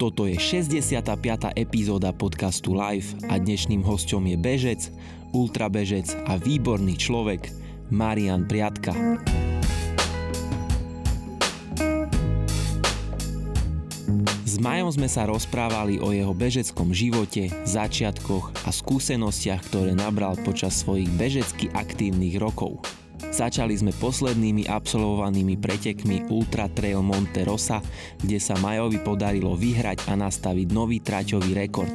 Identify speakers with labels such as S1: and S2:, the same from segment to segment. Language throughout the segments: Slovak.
S1: Toto je 65. epizóda podcastu Live a dnešným hostom je bežec, ultrabežec a výborný človek Marian Priatka. S Majom sme sa rozprávali o jeho bežeckom živote, začiatkoch a skúsenostiach, ktoré nabral počas svojich bežecky aktívnych rokov. Začali sme poslednými absolvovanými pretekmi Ultra Trail Monte Rosa, kde sa Majovi podarilo vyhrať a nastaviť nový traťový rekord.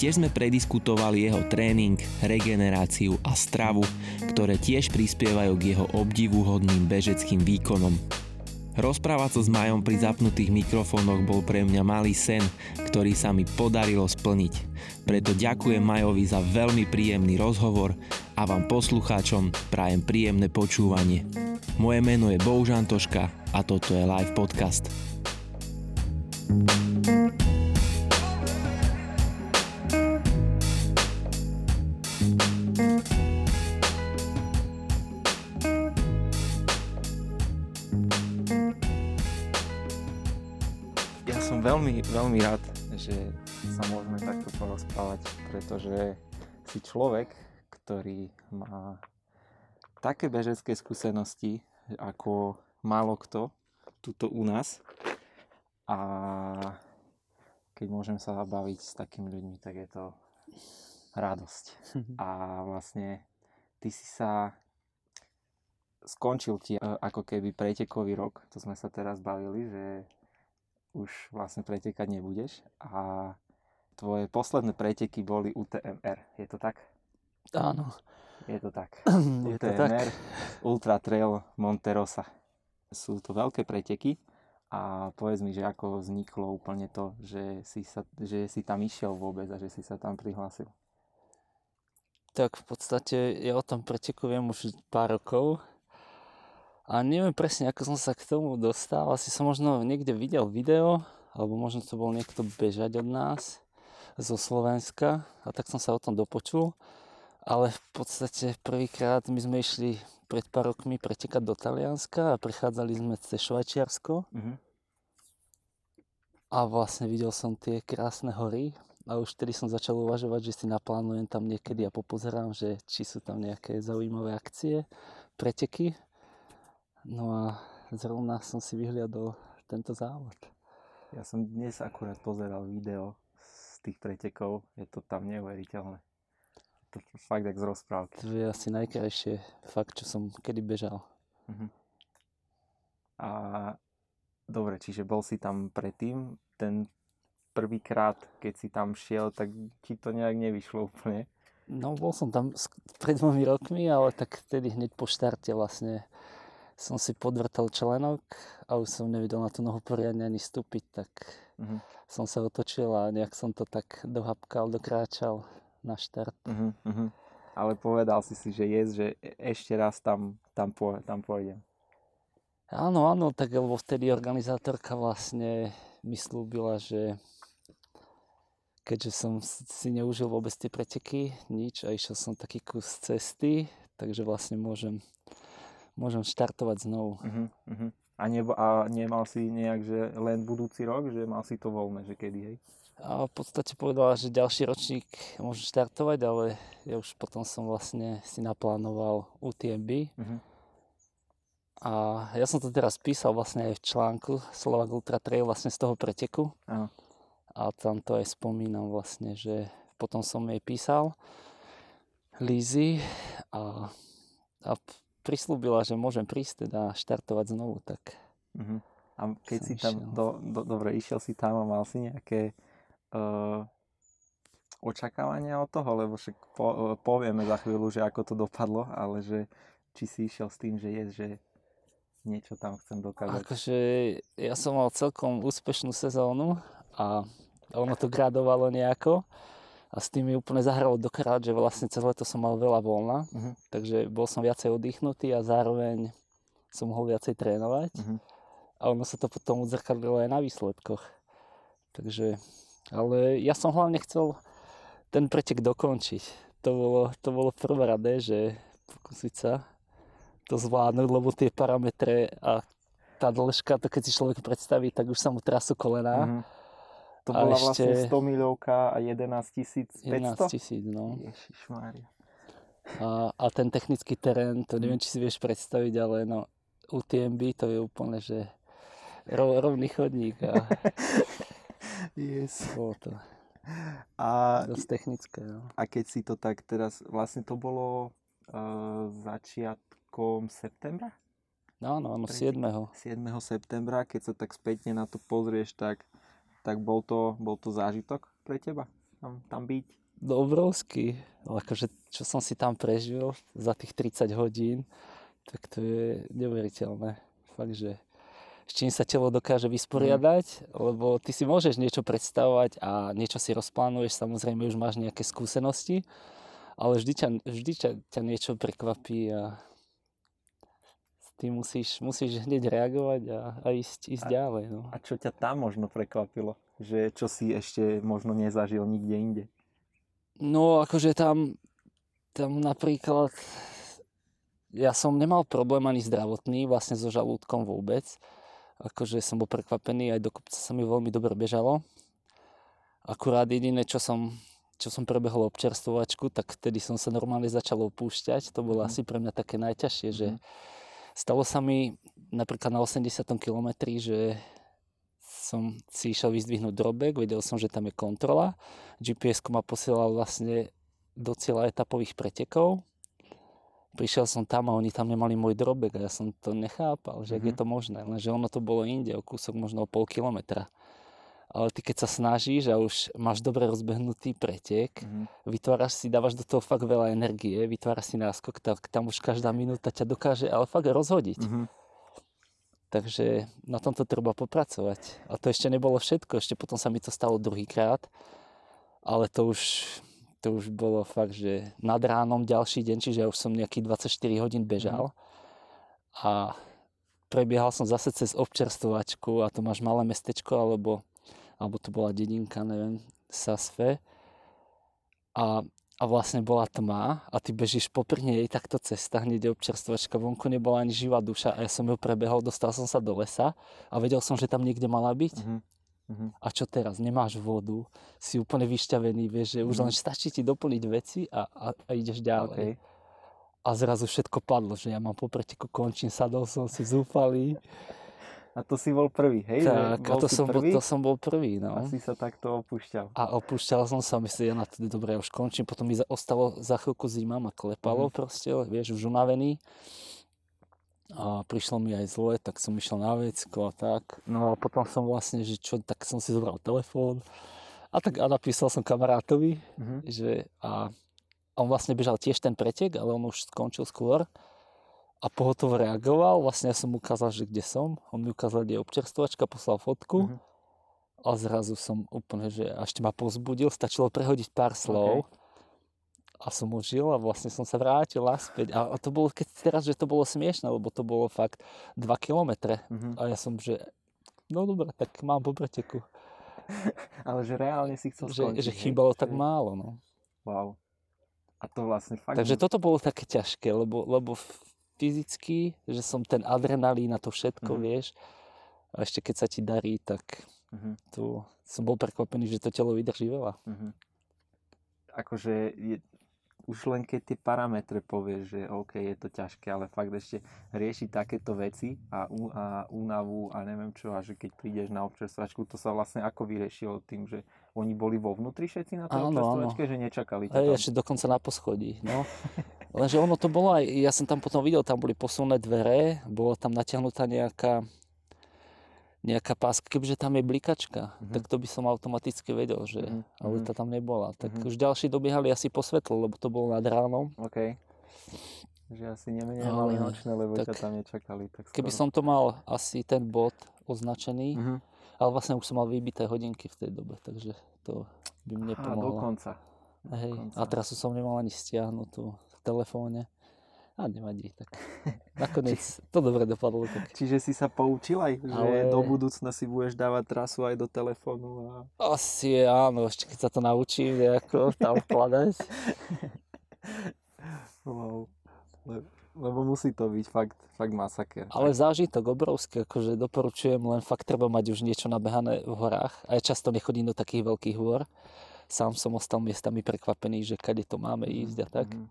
S1: Tiež sme prediskutovali jeho tréning, regeneráciu a stravu, ktoré tiež prispievajú k jeho obdivuhodným bežeckým výkonom. Rozprávať sa s Majom pri zapnutých mikrofónoch bol pre mňa malý sen, ktorý sa mi podarilo splniť. Preto ďakujem Majovi za veľmi príjemný rozhovor a vám poslucháčom prajem príjemné počúvanie. Moje meno je Bohužan Toška a toto je Live Podcast.
S2: Ja veľmi, veľmi rád, že sa môžeme takto porozprávať, pretože si človek, ktorý má také bežecké skúsenosti, ako málo kto tuto u nás. A keď môžem sa baviť s takými ľuďmi, tak je to radosť. A vlastne ty si sa skončil ti e, ako keby pretekový rok, to sme sa teraz bavili, že už vlastne pretekať nebudeš a tvoje posledné preteky boli UTMR, je to tak?
S3: Áno.
S2: Je to tak.
S3: Je to tak.
S2: Ultra Trail Monterosa. Sú to veľké preteky a povedz mi, že ako vzniklo úplne to, že si, sa, že si tam išiel vôbec a že si sa tam prihlásil.
S3: Tak v podstate ja o tom preteku viem už pár rokov a neviem presne, ako som sa k tomu dostal. Asi som možno niekde videl video, alebo možno to bol niekto bežať od nás zo Slovenska a tak som sa o tom dopočul ale v podstate prvýkrát my sme išli pred pár rokmi pretekať do Talianska a prechádzali sme cez Švajčiarsko. Uh-huh. A vlastne videl som tie krásne hory a už vtedy som začal uvažovať, že si naplánujem tam niekedy a popozerám, že či sú tam nejaké zaujímavé akcie, preteky. No a zrovna som si vyhliadol tento závod.
S2: Ja som dnes akurát pozeral video z tých pretekov, je to tam neuveriteľné to fakt jak z rozprávky.
S3: To je asi najkrajšie fakt, čo som kedy bežal. Uh-huh.
S2: A dobre, čiže bol si tam predtým, ten prvýkrát, keď si tam šiel, tak ti to nejak nevyšlo úplne.
S3: No bol som tam pred dvomi rokmi, ale tak vtedy hneď po štarte vlastne som si podvrtal členok a už som nevedel na tú nohu poriadne ani stúpiť, tak uh-huh. som sa otočil a nejak som to tak dohapkal, dokráčal na štart. Uh-huh, uh-huh.
S2: Ale povedal si si, že je, že ešte raz tam, tam, po, tam pôjdem.
S3: Áno, áno, tak lebo vtedy organizátorka vlastne mi slúbila, že keďže som si neužil vôbec tie preteky, nič a išiel som taký kus cesty, takže vlastne môžem, môžem štartovať znovu. Uh-huh,
S2: uh-huh. A, nebo, a nemal si nejak, že len budúci rok, že mal si to voľné, že kedy, hej?
S3: A v podstate povedala, že ďalší ročník môže štartovať, ale ja už potom som vlastne si naplánoval UTMB. Uh-huh. Mhm. A ja som to teraz písal vlastne aj v článku Slovak Ultra Trail vlastne z toho preteku. Uh-huh. A tam to aj spomínam vlastne, že potom som jej písal Lízy a, a prislúbila, že môžem prísť teda štartovať znovu, tak... Uh-huh.
S2: A keď si tam, do, do, dobre, išiel si tam a mal si nejaké uh, očakávania od toho, lebo však po, uh, povieme za chvíľu, že ako to dopadlo, ale že či si išiel s tým, že je, že niečo tam chcem dokázať.
S3: Akože ja som mal celkom úspešnú sezónu a ono to gradovalo nejako a s tým mi úplne zahralo dokrát, že vlastne celé to som mal veľa voľna, uh-huh. takže bol som viacej oddychnutý a zároveň som mohol viacej trénovať uh-huh. a ono sa to potom odzrkadlilo aj na výsledkoch. Takže ale ja som hlavne chcel ten pretek dokončiť. To bolo, to bolo prvoradé, že pokúsiť sa to zvládnuť, lebo tie parametre a tá dĺžka, to keď si človek predstaví, tak už sa mu trasú kolená. Mm-hmm.
S2: To
S3: A
S2: bola
S3: ešte-
S2: vlastne 100 milióka a 11 tisíc
S3: 11
S2: 500?
S3: tisíc, no.
S2: Ježišmária.
S3: A, a ten technický terén, to neviem, či si vieš predstaviť, ale no, UTMB to je úplne, že rov, rovný chodník a
S2: Yes.
S3: bolo to
S2: A,
S3: dosť technické. No.
S2: a keď si to tak teraz, vlastne to bolo uh, začiatkom septembra?
S3: Áno, áno,
S2: Tretí.
S3: 7.
S2: 7. septembra, keď sa tak spätne na to pozrieš, tak, tak bol, to, bol to zážitok pre teba tam, tam byť?
S3: No, obrovský. Akože, čo som si tam prežil za tých 30 hodín, tak to je neuveriteľné. Fakt, že s čím sa telo dokáže vysporiadať, lebo ty si môžeš niečo predstavovať a niečo si rozplánuješ, samozrejme už máš nejaké skúsenosti, ale vždy ťa, vždy ťa, ťa niečo prekvapí a tým musíš, musíš hneď reagovať a, a ísť, ísť
S2: A-
S3: ďalej. No.
S2: A čo ťa tam možno prekvapilo? Že čo si ešte možno nezažil nikde inde?
S3: No, akože tam, tam napríklad, ja som nemal problém ani zdravotný, vlastne so žalúdkom vôbec. Akože som bol prekvapený, aj do kopca sa mi veľmi dobre bežalo. Akurát jediné, čo som, čo som prebehol občerstvovačku, tak vtedy som sa normálne začal opúšťať. To bolo
S2: Mhm.
S3: asi pre mňa také najťažšie, že
S2: Mhm.
S3: Stalo sa mi napríklad na 80. kilometri, že som si išiel vyzdvihnúť drobek, vedel som, že tam je kontrola. gps ma posielal vlastne do cieľa etapových pretekov. Prišiel som tam a oni tam nemali môj drobek a ja som to nechápal, že mm-hmm. je
S2: Mhm.
S3: to možné, lenže ono to bolo inde, o kúsok možno o pol kilometra. Ale ty keď sa snažíš a už máš dobre rozbehnutý pretek,
S2: Mhm.
S3: vytváraš si, dávaš do toho fakt veľa energie, vytváraš si náskok, tak tam už každá minúta ťa dokáže ale fakt rozhodiť.
S2: Mhm.
S3: Takže na tomto treba popracovať. A to ešte nebolo všetko, ešte potom sa mi to stalo druhýkrát. Ale to už, to už bolo fakt, že nad ránom ďalší deň, čiže ja už som nejakých 24 hodín bežal. A prebiehal som zase cez občerstvovačku a to máš malé mestečko, alebo, alebo to bola dedinka, neviem, Sasfe. A, a vlastne bola tma a ty bežíš popri nej takto cesta, hneď je občerstvovačka, vonku nebola ani živá duša a ja som ju prebehol, dostal som sa do lesa a vedel som, že tam niekde mala byť.
S2: Mhm. Mhm.
S3: A čo teraz? Nemáš vodu, si úplne vyšťavený, vieš, že už
S2: Mhm.
S3: len stačí ti doplniť veci a, a, a ideš ďalej.
S2: Okay.
S3: A zrazu všetko padlo, že ja mám po preteku končím, sadol som si zúfalý.
S2: A to si bol prvý, hej?
S3: Tak, a
S2: bol
S3: to
S2: si
S3: som, bol,
S2: prvý
S3: to som bol prvý, no.
S2: a si sa takto opúšťal.
S3: A opúšťal som sa, myslím, ja na to dobre, ja už končím, potom mi ostalo za chvíľku zima, ma klepalo
S2: Mhm.
S3: proste, vieš, už unavený. A prišlo mi aj zle, tak som išiel na vecko a tak. No a potom som vlastne, že čo, tak som si zobral telefón a tak a napísal som kamarátovi,
S2: Mhm.
S3: že a on vlastne bežal tiež ten pretek, ale on už skončil skôr a pohotovo reagoval. Vlastne ja som mu ukázal, že kde som. On mi ukázal, kde je občerstvovačka, poslal fotku.
S2: Mhm.
S3: A zrazu som úplne, že a ešte ma pozbudil, stačilo prehodiť pár slov a som užil a vlastne som sa vrátil naspäť. A, a to bolo, keď teraz, že to bolo smiešne, lebo to bolo fakt 2 kilometre.
S2: Mhm.
S3: A ja som, že no dobre, tak mám po preteku.
S2: Ale že reálne si chcel
S3: Že,
S2: skončiť,
S3: že chýbalo tak málo, no.
S2: Wow. A to vlastne fakt...
S3: Takže toto bolo také ťažké, lebo, lebo fyzicky, že som ten adrenalín a to všetko,
S2: Mhm.
S3: vieš. A ešte keď sa ti darí, tak
S2: Mhm.
S3: tu som bol prekvapený, že to telo vydrží veľa.
S2: Mhm. Akože je, už len keď tie parametre povieš, že OK, je to ťažké, ale fakt ešte riešiť takéto veci a, a únavu a neviem čo, a že keď prídeš na občerstvačku, to sa vlastne ako vyriešilo tým, že oni boli vo vnútri všetci na tej
S3: Áno,
S2: občerstvačke, že nečakali ťa tam.
S3: ešte dokonca na poschodí, no. Lenže ono to bolo aj, ja som tam potom videl, tam boli posunné dvere, bola tam natiahnutá nejaká nejaká páska, kebyže tam je blikačka,
S2: Mhm.
S3: tak to by som automaticky vedel, že,
S2: Mhm,
S3: ale
S2: mhm.
S3: to tam nebola. Tak
S2: Mhm.
S3: už ďalší dobiehali asi po svetlo, lebo to bolo nad ránom.
S2: OK. Že asi ne, nemali
S3: Ale
S2: nočné, lebo ťa
S3: tak
S2: tam nečakali. Tak
S3: Keby
S2: skoro.
S3: som to mal asi ten bod označený,
S2: Mhm.
S3: Ale vlastne už som mal vybité hodinky v tej dobe, takže to by mi
S2: Á,
S3: nepomohlo.
S2: dokonca.
S3: Hej,
S2: dokonca.
S3: a teraz som nemal ani stiahnutú v telefóne. A nevadí, tak nakoniec to dobre dopadlo. Tak.
S2: Čiže si sa poučil aj, že
S3: Ale-
S2: do budúcna si budeš dávať trasu aj do telefónu a
S3: Asi áno, ešte keď sa to naučím nejako tam vkladať.
S2: Wow. Le- lebo musí to byť fakt, fakt masaker.
S3: Ale zážitok obrovský, akože doporučujem, len fakt treba mať už niečo nabehané v horách. A ja často nechodím do takých veľkých hôr. Sám som ostal miestami prekvapený, že kade to máme ísť a tak.
S2: Mhm.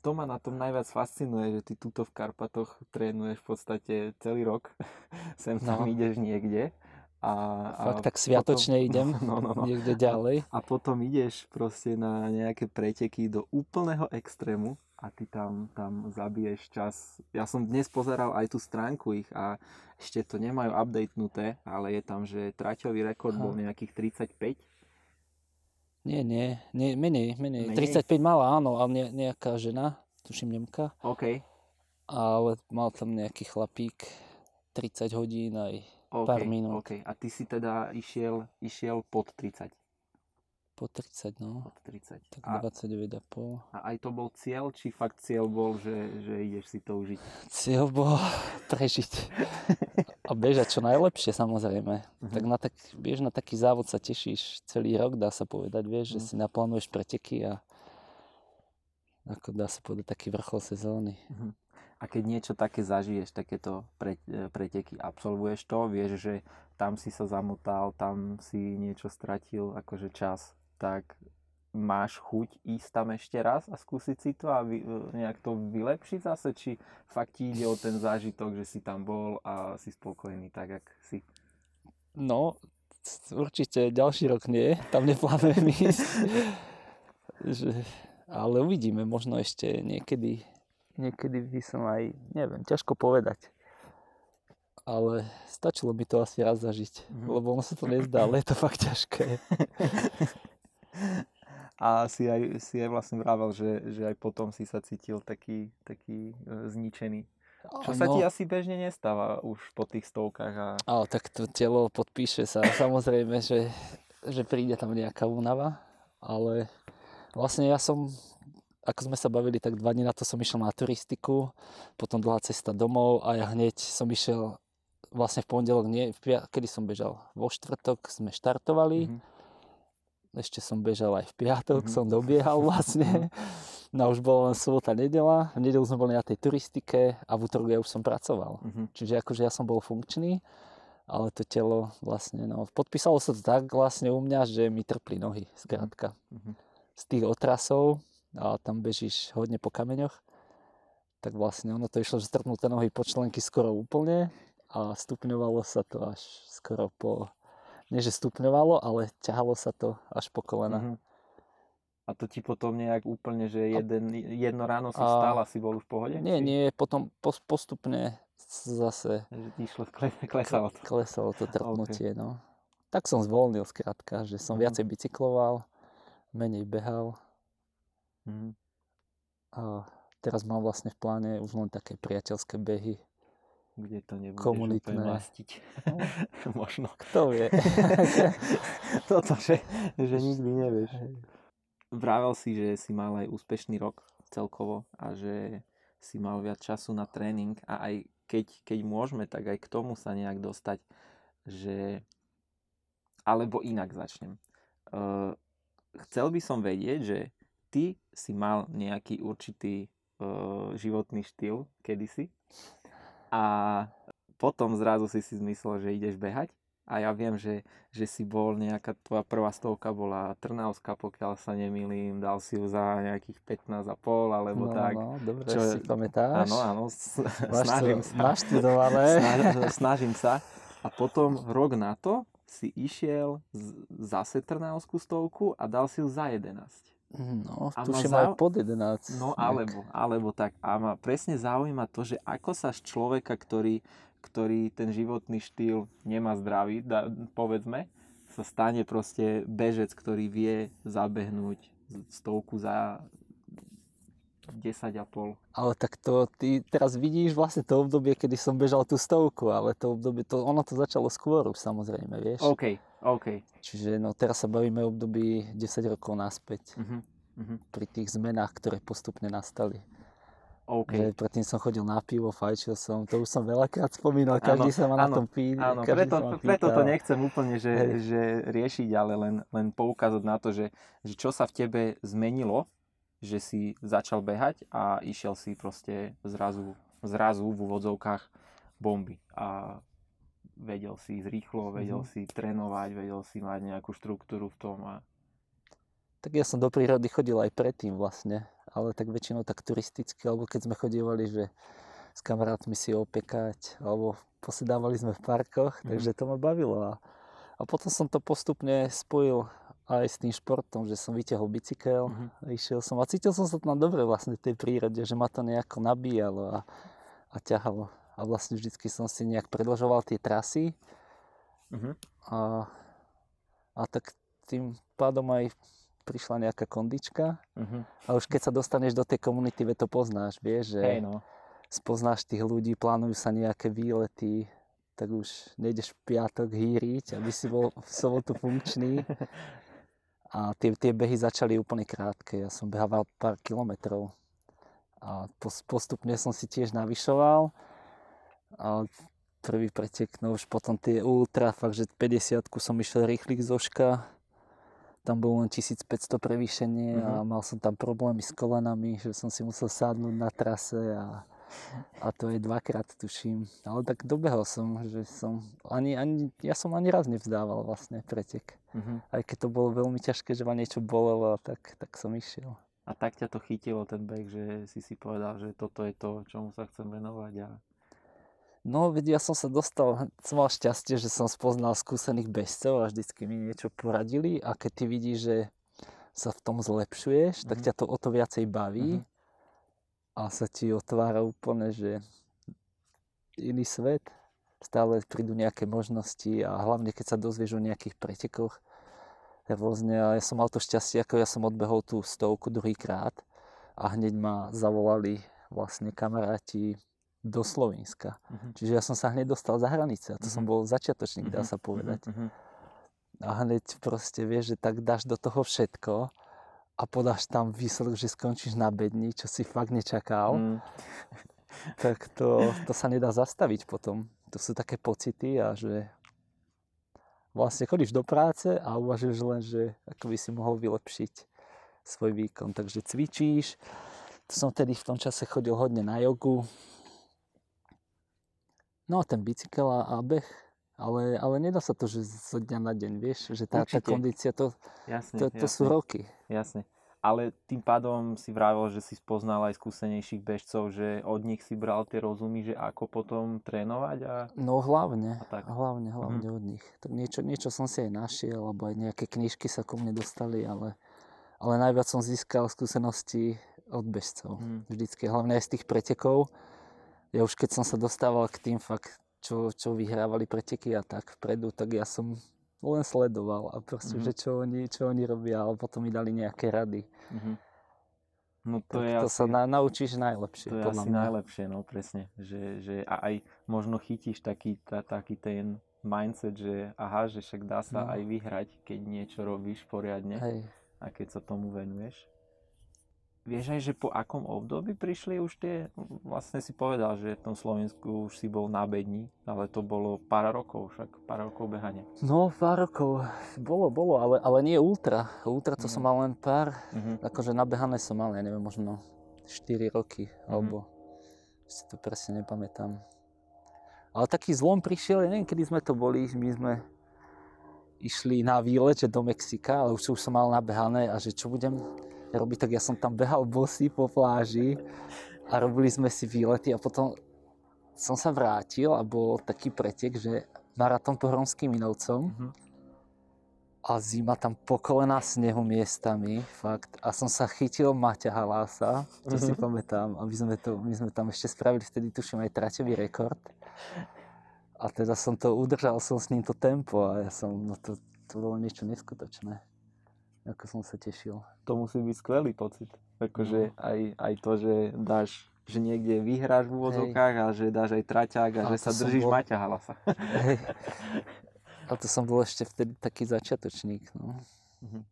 S2: To ma na tom najviac fascinuje, že ty tuto v Karpatoch trénuješ v podstate celý rok. Sem tam
S3: No.
S2: ideš niekde. A, a
S3: Fakt tak sviatočne
S2: potom,
S3: idem
S2: no, no, no.
S3: niekde ďalej.
S2: A potom ideš proste na nejaké preteky do úplného extrému a ty tam, tam zabiješ čas. Ja som dnes pozeral aj tú stránku ich a ešte to nemajú updatenuté, ale je tam, že traťový rekord
S3: Aha.
S2: bol nejakých 35.
S3: Nie, nie, nie menej, menej.
S2: Menej?
S3: 35 mala, áno, ale ne, nejaká žena, tuším Nemka,
S2: OK,
S3: ale mal tam nejaký chlapík 30 hodín aj
S2: OK,
S3: Pár minút.
S2: OK. A ty si teda išiel, išiel pod 30.
S3: po 30, no.
S2: Pod 30.
S3: Tak
S2: A,
S3: 29,5.
S2: a aj to bol cieľ, či fakt cieľ bol, že, že ideš si to užiť?
S3: Cieľ bol prežiť. A bežať čo najlepšie samozrejme.
S2: Mhm.
S3: Tak na tak, vieš, na taký závod sa tešíš celý rok, dá sa povedať, vieš, že
S2: Mhm.
S3: si naplánuješ preteky a ako dá sa povedať taký vrchol sezóny.
S2: A keď niečo také zažiješ, takéto pre, e, preteky, absolvuješ to, vieš, že tam si sa zamotal, tam si niečo stratil, akože čas, tak máš chuť ísť tam ešte raz a skúsiť si to a vy, e, nejak to vylepšiť zase, či fakt ti ide o ten zážitok, že si tam bol a si spokojný tak, jak si.
S3: No, určite ďalší rok nie, tam neplánujem ísť. že, ale uvidíme, možno ešte niekedy, niekedy by som aj, neviem, ťažko povedať. Ale stačilo by to asi raz zažiť,
S2: Mhm.
S3: lebo ono sa to nezdá, ale je to fakt ťažké.
S2: A si aj, si aj vlastne vravel, že, že aj potom si sa cítil taký, taký e, zničený. Čo sa ti asi bežne nestáva už po tých stovkách a...
S3: Ale tak to telo podpíše sa. Samozrejme, že, že príde tam nejaká únava, ale vlastne ja som, ako sme sa bavili, tak dva dní na to som išiel na turistiku, potom dlhá cesta domov a ja hneď som išiel vlastne v pondelok, nie, kedy som bežal? Vo štvrtok sme štartovali,
S2: Mhm.
S3: Ešte som bežal aj v piatok,
S2: Mhm.
S3: som dobiehal vlastne. No a už bola len sobota, nedela. V nedelu sme boli na tej turistike a v útorok ja už som pracoval.
S2: Mhm.
S3: Čiže akože ja som bol funkčný, ale to telo vlastne, no, podpísalo sa to tak vlastne u mňa, že mi trpli nohy.
S2: Mhm.
S3: Z tých otrasov, a tam bežíš hodne po kameňoch, tak vlastne ono to išlo, že strpnuté nohy po členky skoro úplne a stupňovalo sa to až skoro po, nie že stupňovalo, ale ťahalo sa to až po kolena.
S2: Mhm. A to ti potom nejak úplne, že jeden, jedno ráno si
S3: A-
S2: vstal a si bol už v pohode?
S3: Nie,
S2: Či-
S3: nie, potom pos- postupne zase
S2: išlo, kle, klesalo to.
S3: klesalo to trpnutie, no. Tak som zvolnil skrátka, že som viacej bicykloval, menej behal
S2: Mhm.
S3: a teraz mám vlastne v pláne už len také priateľské behy.
S2: Kde to nebudeš
S3: Komunitné.
S2: mastiť.
S3: No.
S2: Možno.
S3: Kto vie?
S2: Toto, že, že nikdy nevieš. Vravel si, že si mal aj úspešný rok celkovo a že si mal viac času na tréning a aj keď, keď môžeme, tak aj k tomu sa nejak dostať, že alebo inak začnem. Uh, chcel by som vedieť, že ty si mal nejaký určitý uh, životný štýl kedysi a potom zrazu si si zmyslel, že ideš behať a ja viem, že, že si bol nejaká tvoja prvá stovka bola Trnavská, pokiaľ sa nemýlim, dal si ju za nejakých 15 a pol alebo
S3: no,
S2: tak.
S3: no, dobre
S2: Čo-
S3: si pamätáš.
S2: Áno, áno,
S3: Máš
S2: snažím
S3: to
S2: sa.
S3: naštudované.
S2: Snaž- snažím sa. A potom rok na to si išiel z- zase Trnavskú stovku a dal si ju za 11.
S3: No,
S2: A
S3: tuším
S2: zau-
S3: aj pod 11.
S2: No alebo, alebo tak. A ma presne zaujíma to, že ako sa z človeka, ktorý, ktorý ten životný štýl nemá zdravý, da, povedzme, sa stane proste bežec, ktorý vie zabehnúť stovku za 10 a pol.
S3: Ale tak to ty teraz vidíš vlastne to obdobie, kedy som bežal tú stovku, ale to obdobie, to, ono to začalo skôr už samozrejme, vieš.
S2: OK, OK.
S3: Čiže no teraz sa bavíme o období 10 rokov naspäť
S2: Uh-huh. Uh-huh.
S3: pri tých zmenách, ktoré postupne nastali.
S2: OK.
S3: Že predtým som chodil na pivo, fajčil som, to už som veľakrát spomínal, každý
S2: Áno,
S3: sa ma na tom pí,
S2: Áno, preto,
S3: ma
S2: preto to nechcem úplne že, že riešiť, ale len, len poukázať na to, že, že čo sa v tebe zmenilo že si začal behať a išiel si proste zrazu, zrazu v úvodzovkách bomby a vedel si ísť rýchlo, vedel mm-hmm. si trénovať, vedel si mať nejakú štruktúru v tom a
S3: tak ja som do prírody chodil aj predtým vlastne, ale tak väčšinou tak turisticky, alebo keď sme chodívali, že s kamarátmi si opekať, alebo posedávali sme v parkoch, mm. takže to ma bavilo. A, a potom som to postupne spojil aj s tým športom, že som vyťahol bicykel, mm-hmm. išiel som a cítil som sa tam dobre vlastne v tej prírode, že ma to nejako nabíjalo a, a ťahalo. A vlastne vždycky som si nejak predložoval tie trasy mm-hmm. a, a tak tým pádom aj prišla nejaká kondička uh-huh. a už keď sa dostaneš do tej komunity, to poznáš, vieš, že hey no. spoznáš tých ľudí, plánujú sa nejaké výlety, tak už nejdeš v piatok hýriť, aby si bol v sobotu funkčný. A tie, tie behy začali úplne krátke. Ja som behával pár kilometrov. A postupne som si tiež navyšoval. A prvý pretek, no už potom tie ultra, fakt, že 50 som išiel rýchlik zoška tam bolo len 1500 prevýšenie uh-huh. a mhm. mal som tam problémy s kolenami, že som si musel sadnúť na trase a, a to je dvakrát tuším. Ale tak dobehol som, že som, ani, ani, ja som ani raz nevzdával vlastne pretek. Uh-huh. Aj keď to bolo veľmi ťažké, že ma niečo bolelo, tak, tak som išiel.
S2: A tak ťa to chytilo ten beh, že si si povedal, že toto je to, čomu sa chcem venovať a
S3: No, veď ja som sa dostal, som mal šťastie, že som spoznal skúsených bežcov a vždycky mi niečo poradili a keď ty vidíš, že sa v tom zlepšuješ, mm-hmm. tak mhm. ťa to o to viacej baví mm-hmm. a sa ti otvára úplne, že iný svet, stále prídu nejaké možnosti a hlavne keď sa dozvieš o nejakých pretekoch rôzne a ja som mal to šťastie, ako ja som odbehol tú stovku druhýkrát a hneď ma zavolali vlastne kamaráti do Slovenska. Uh-huh. Čiže ja som sa hneď dostal za hranice. A to uh-huh. som mhm. bol začiatočník, dá sa povedať. Uh-huh. A hneď proste vieš, že tak dáš do toho všetko a podáš tam výsledok, že skončíš na bedni, čo si fakt nečakal. Uh-huh. tak to, to sa nedá zastaviť potom. To sú také pocity a že vlastne chodíš do práce a uvažuješ len, že ako by si mohol vylepšiť svoj výkon. Takže cvičíš. To som tedy v tom čase chodil hodne na jogu, No a ten bicykel a, beh, ale, ale nedá sa to, že zo dňa na deň, vieš, že tá, tá kondícia, to, jasne, to, to jasne. sú roky.
S2: Jasne. Ale tým pádom si vravel, že si spoznal aj skúsenejších bežcov, že od nich si bral tie rozumy, že ako potom trénovať a...
S3: No hlavne, a tak. hlavne, hlavne mm. od nich. Tak niečo, niečo som si aj našiel, alebo aj nejaké knižky sa ku mne dostali, ale, ale najviac som získal skúsenosti od bežcov. Mm. Vždycky, hlavne aj z tých pretekov ja už keď som sa dostával k tým fakt, čo, čo vyhrávali preteky a tak vpredu, tak ja som len sledoval a proste, mm-hmm. že čo oni, čo oni robia, ale potom mi dali nejaké rady. Mm-hmm. No to, je to asi, sa na, naučíš najlepšie.
S2: To je asi mňa. najlepšie, no presne. Že, že a aj možno chytíš taký, tá, taký ten mindset, že aha, že však dá sa no. aj vyhrať, keď niečo robíš poriadne Hej. a keď sa tomu venuješ. Vieš aj, že po akom období prišli už tie, vlastne si povedal, že v tom Slovensku už si bol na bedni, ale to bolo pár rokov, však pár rokov behania.
S3: No, pár rokov, bolo, bolo, ale, ale nie ultra. Ultra to mm. som mal len pár, mm-hmm. akože nabehané som mal, ja neviem, možno 4 roky, mm-hmm. alebo si to presne nepamätám. Ale taký zlom prišiel, ja neviem, kedy sme to boli, my sme išli na výlet, že do Mexika, ale už, už som mal nabehané a že čo budem robiť, tak ja som tam behal bosý po pláži a robili sme si výlety a potom som sa vrátil a bol taký pretek, že maratón po Hromským Minovcom mm-hmm. a zima tam po kolena snehu miestami, fakt. A som sa chytil Maťa Halása, čo mm-hmm. si mhm. pamätám. A my sme, to, my sme tam ešte spravili vtedy, tuším, aj traťový rekord. A teda som to udržal, som s ním to tempo a ja som, no to, to bolo niečo neskutočné ako som sa tešil.
S2: To musí byť skvelý pocit. Akože no. aj, aj to, že dáš že niekde vyhráš v úvodzovkách a že dáš aj traťák a, a že sa držíš bol... Maťa Halasa. Hej.
S3: Ale to som bol ešte vtedy taký začiatočník. No. Mhm.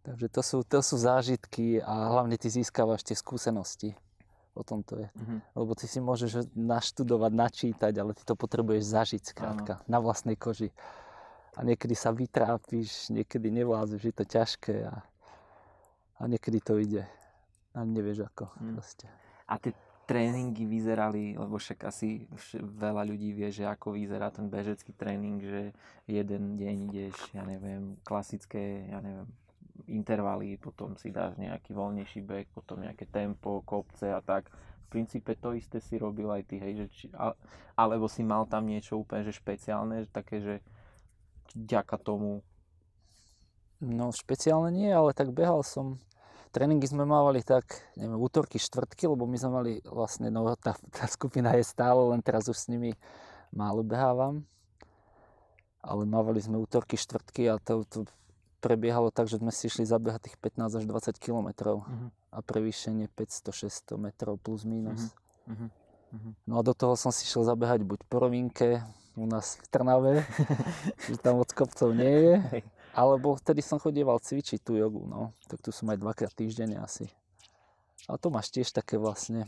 S3: Takže to sú, to sú zážitky a hlavne ty získavaš tie skúsenosti. O tom to je. Mhm. Lebo ty si môžeš naštudovať, načítať, ale ty to potrebuješ zažiť skrátka, ano. na vlastnej koži a niekedy sa vytrápiš, niekedy nevlázeš, je to ťažké a, a niekedy to ide. A nevieš ako.
S2: Mm.
S3: Proste.
S2: A tie tréningy vyzerali, lebo však asi veľa ľudí vie, že ako vyzerá ten bežecký tréning, že jeden deň ideš, ja neviem, klasické, ja neviem, intervaly, potom si dáš nejaký voľnejší beh, potom nejaké tempo, kopce a tak. V princípe to isté si robil aj ty, hej, že či, alebo si mal tam niečo úplne že špeciálne, že také, že vďaka tomu
S3: No špeciálne nie, ale tak behal som. Tréningy sme mávali tak, neviem, útorky, štvrtky, lebo my sme mali vlastne, no tá, tá skupina je stále, len teraz už s nimi málo behávam. Ale mávali sme útorky, štvrtky a to, to prebiehalo tak, že sme si išli zabehať tých 15 až 20 kilometrov
S2: Mhm.
S3: a prevýšenie 500-600 metrov plus minus.
S2: Mhm. Mhm.
S3: No a do toho som si šiel zabehať buď po rovinke, u nás v Trnave, že tam od kopcov nie je, alebo vtedy som chodieval cvičiť tú jogu, no. Tak tu som aj dvakrát týždenne asi. A to máš tiež také vlastne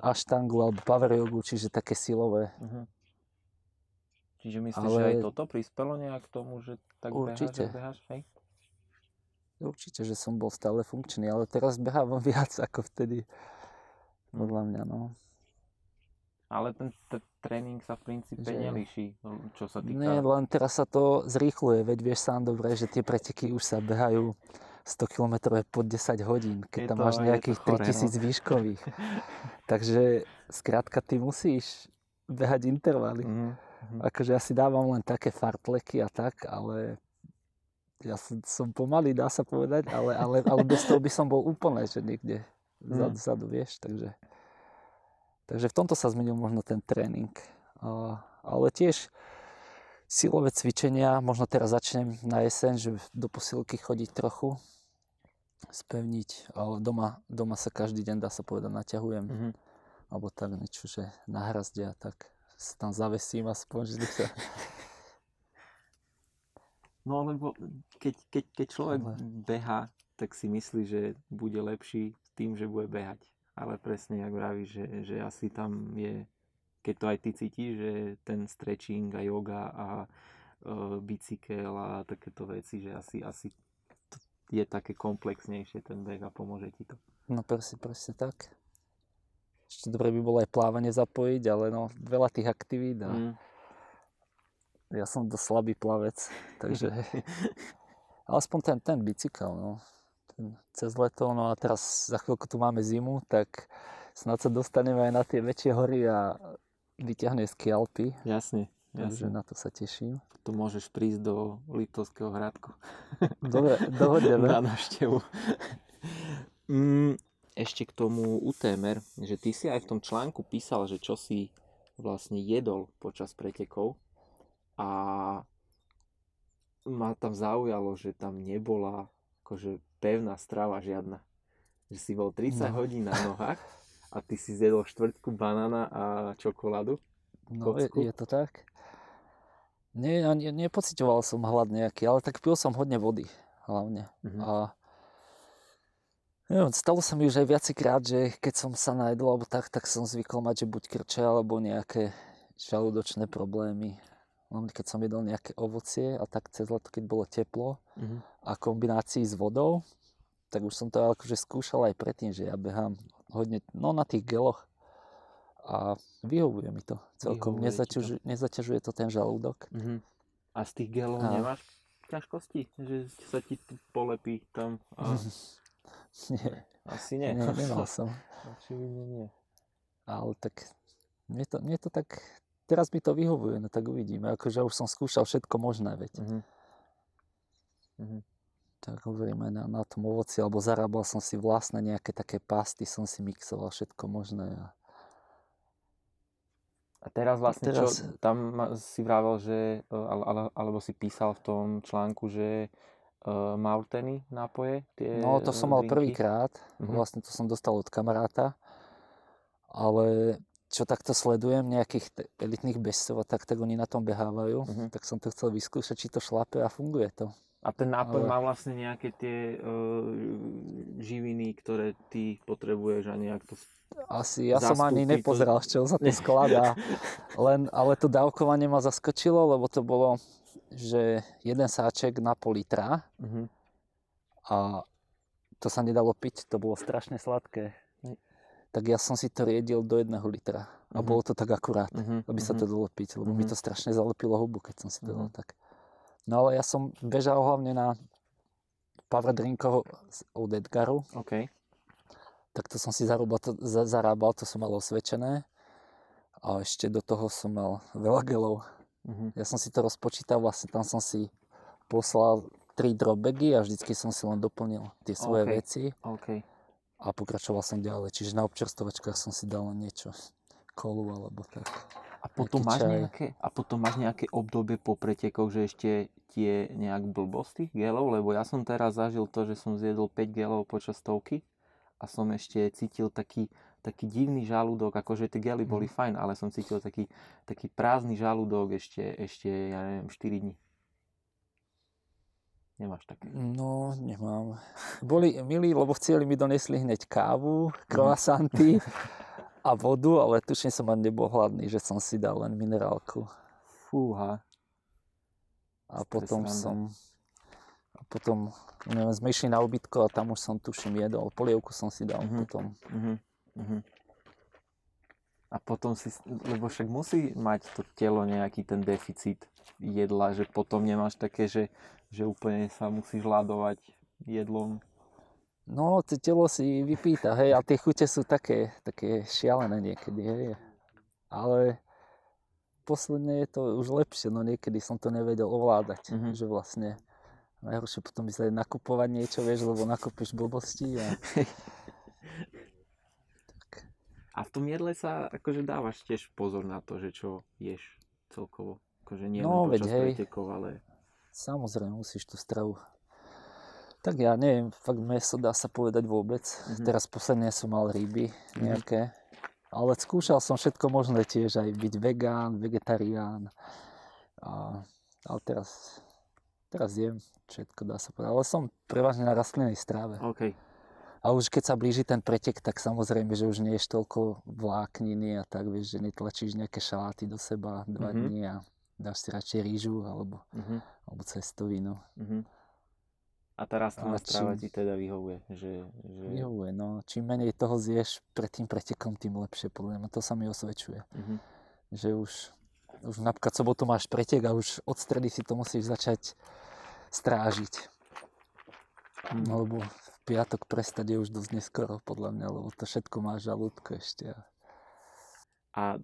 S3: aštangu alebo power jogu, čiže také silové.
S2: Mhm. Čiže myslíš,
S3: Ale-
S2: že aj toto prispelo nejak k tomu, že tak
S3: Určite.
S2: beháš, beháš, hej?
S3: Určite, že som bol stále funkčný, ale teraz behávam viac ako vtedy. Podľa mňa, no.
S2: Ale ten t- tréning sa v princípe
S3: Že-
S2: nelíši, čo sa týka...
S3: Nie, len teraz sa to zrýchluje, veď vieš sám dobre, že tie preteky už sa behajú 100 km pod 10 hodín, keď
S2: Je
S3: tam
S2: to-
S3: máš nejakých
S2: chore, no.
S3: 3000 výškových. Takže skrátka ty musíš behať intervaly.
S2: Mhm. mhm.
S3: Akože ja si dávam len také fartleky a tak, ale ja som, som pomalý, dá sa povedať, ale, ale, ale bez toho by som bol úplne, že niekde
S2: Mm.
S3: vzadu vieš, takže... Takže v tomto sa zmenil možno ten tréning. Ale tiež silové cvičenia, možno teraz začnem na jeseň, že do posilky chodiť trochu, spevniť, ale doma, doma sa každý deň, dá sa povedať, naťahujem
S2: Mhm.
S3: alebo tak niečo, že na hrazde a tak sa tam zavesím aspoň, že sa...
S2: No lebo keď, keď, keď človek
S3: Ale-
S2: beha, tak si myslí, že bude lepší tým, že bude behať. Ale presne, jak vravíš, že, že asi tam je, keď to aj ty cítiš, že ten stretching a yoga a e, bicykel a takéto veci, že asi, asi je také komplexnejšie ten beh a pomôže ti to.
S3: No presne, presne tak. Ešte dobre by bolo aj plávanie zapojiť, ale no veľa tých aktivít a
S2: Mm.
S3: ja som dosť slabý plavec, takže aspoň ten, ten bicykel, no. Cez leto, no a teraz za chvíľku tu máme zimu, tak snad sa dostaneme aj na tie väčšie hory a vyťahne z Alpy,
S2: Jasne,
S3: takže na to sa teším.
S2: Tu môžeš prísť do Liptovského hradku.
S3: Dobre, dohodneme.
S2: na návštevu. mm, ešte k tomu UTMR, že ty si aj v tom článku písal, že čo si vlastne jedol počas pretekov a ma tam zaujalo, že tam nebola akože pevná strava žiadna. Že si bol 30
S3: No.
S2: hodín na nohách a ty si zjedol štvrtku banána a čokoládu.
S3: No, je, je to tak? Nie, ne, nepocitoval som hlad nejaký, ale tak pil som hodne vody, hlavne.
S2: Mhm.
S3: A neviem, stalo sa mi už aj viacikrát, že keď som sa najedol alebo tak, tak som zvykol mať, že buď krče alebo nejaké žalúdočné problémy. Keď som jedol nejaké ovocie a tak cez leto, keď bolo teplo
S2: Mhm.
S3: a kombinácii s vodou, tak už som to akože skúšal aj predtým, že ja behám hodne, no na tých geloch a vyhovuje mi to celkom.
S2: Ti to.
S3: Nezaťažuje, nezaťažuje to ten žalúdok.
S2: Mhm. A z tých gelov
S3: A-
S2: nemáš ťažkosti? Že sa ti polepí tam? A...
S3: Nie,
S2: Asi nie.
S3: nie, nemal som.
S2: Očividne nie.
S3: Ale tak mne to, mne to tak, teraz mi to vyhovuje, no tak uvidíme. Akože už som skúšal všetko možné, veď.
S2: Mhm. Mhm.
S3: Tak hovorím aj na, na tom ovoci, alebo zarábal som si vlastné nejaké také pasty, som si mixoval všetko možné. A
S2: A teraz vlastne
S3: Teraz-
S2: čo, tam si vravel, že, e, ale, ale, alebo si písal v tom článku, že uh, Maurteny nápoje? Tie
S3: No to
S2: e,
S3: som mal
S2: drinky?
S3: prvýkrát,
S2: Mhm.
S3: vlastne to som dostal od kamaráta, ale čo takto sledujem nejakých te- elitných bežcov a tak, tak oni na tom behávajú,
S2: Mhm.
S3: tak som to chcel vyskúšať, či to šlape a funguje to.
S2: A ten nápoj
S3: Ale-
S2: má vlastne nejaké tie uh, živiny, ktoré ty potrebuješ a nejak to...
S3: Asi ja som ani nepozeral, z čoho sa to skladá, len, ale to dávkovanie ma zaskočilo, lebo to bolo, že jeden sáček na pol litra
S2: Mhm.
S3: a to sa nedalo piť, to bolo strašne sladké. Tak ja som si to riedil do jedného litra. A
S2: Mhm.
S3: bolo to tak akurát,
S2: Mhm,
S3: aby sa
S2: mhm.
S3: to dalo piť, lebo mi
S2: Mhm.
S3: to strašne zalepilo hubu, keď som si to dal tak. No ale ja som bežal hlavne na power drinkov od Edgaru,
S2: OK.
S3: tak to som si zarábal, to, za, zarábal, to som mal osvedčené. A ešte do toho som mal veľa gelov.
S2: Mhm.
S3: Ja som si to rozpočítal, vlastne tam som si poslal tri dropbagy a vždycky som si len doplnil tie svoje
S2: OK.
S3: veci
S2: OK.
S3: A pokračoval som ďalej. Čiže na občerstovačkách som si dal niečo, kolu alebo tak.
S2: A potom, máš
S3: čaj.
S2: nejaké, a potom máš nejaké obdobie po pretekoch, že ešte tie nejak blbosť tých gelov? Lebo ja som teraz zažil to, že som zjedol 5 gelov počas stovky a som ešte cítil taký, taký divný žalúdok, akože tie gely boli
S3: Mhm.
S2: fajn, ale som cítil taký, taký prázdny žalúdok ešte, ešte, ja neviem, 4 dní. Nemáš také?
S3: No, nemám. Boli milí, lebo v cieli mi donesli hneď kávu,
S2: Mhm.
S3: croissanty a vodu, ale tušne som ani nebol hladný, že som si dal len minerálku.
S2: Fúha.
S3: A potom som... A potom, neviem, sme išli na ubytko a tam už som tuším jedol. Polievku som si dal
S2: Mhm.
S3: potom.
S2: Mhm. Mhm. A potom si, lebo však musí mať to telo nejaký ten deficit jedla, že potom nemáš také, že, že úplne sa musíš hľadovať jedlom.
S3: No, to telo si vypýta, hej, a tie chute sú také, také šialené niekedy, hej. Ale posledne je to už lepšie, no niekedy som to nevedel ovládať,
S2: Mhm.
S3: že vlastne najhoršie potom by sa aj nakupovať niečo, vieš, lebo nakúpiš blbosti a
S2: A v tom jedle sa akože dávaš tiež pozor na to, že čo ješ celkovo. Akože nie
S3: No,
S2: len počas pretekov, ale...
S3: samozrejme musíš tú stravu. Tak ja neviem, fakt meso dá sa povedať vôbec.
S2: Mhm.
S3: Teraz posledne som mal ryby
S2: Mhm.
S3: nejaké. Ale skúšal som všetko možné tiež, aj byť vegán, vegetarián. A, ale teraz, teraz jem všetko, dá sa povedať. Ale som prevažne na rastlinnej stráve.
S2: OK.
S3: A už keď sa blíži ten pretek, tak samozrejme, že už nie je toľko vlákniny a tak, vieš, že netlačíš nejaké šaláty do seba dva
S2: Mhm.
S3: dní a dáš si radšej rýžu alebo,
S2: Mhm.
S3: alebo cestovinu.
S2: Mhm. A tá rastlinná
S3: A
S2: strava
S3: čím-
S2: ti teda vyhovuje, že... že...
S3: Vyhovuje, no. Čím menej toho zješ pred tým pretekom, tým lepšie, podľa mňa. To sa mi osvedčuje.
S2: Mhm.
S3: Že už, už napríklad sobotu máš pretek a už od stredy si to musíš začať strážiť. No, lebo piatok prestať je už dosť neskoro, podľa mňa, lebo to všetko má žalúdko ešte. a-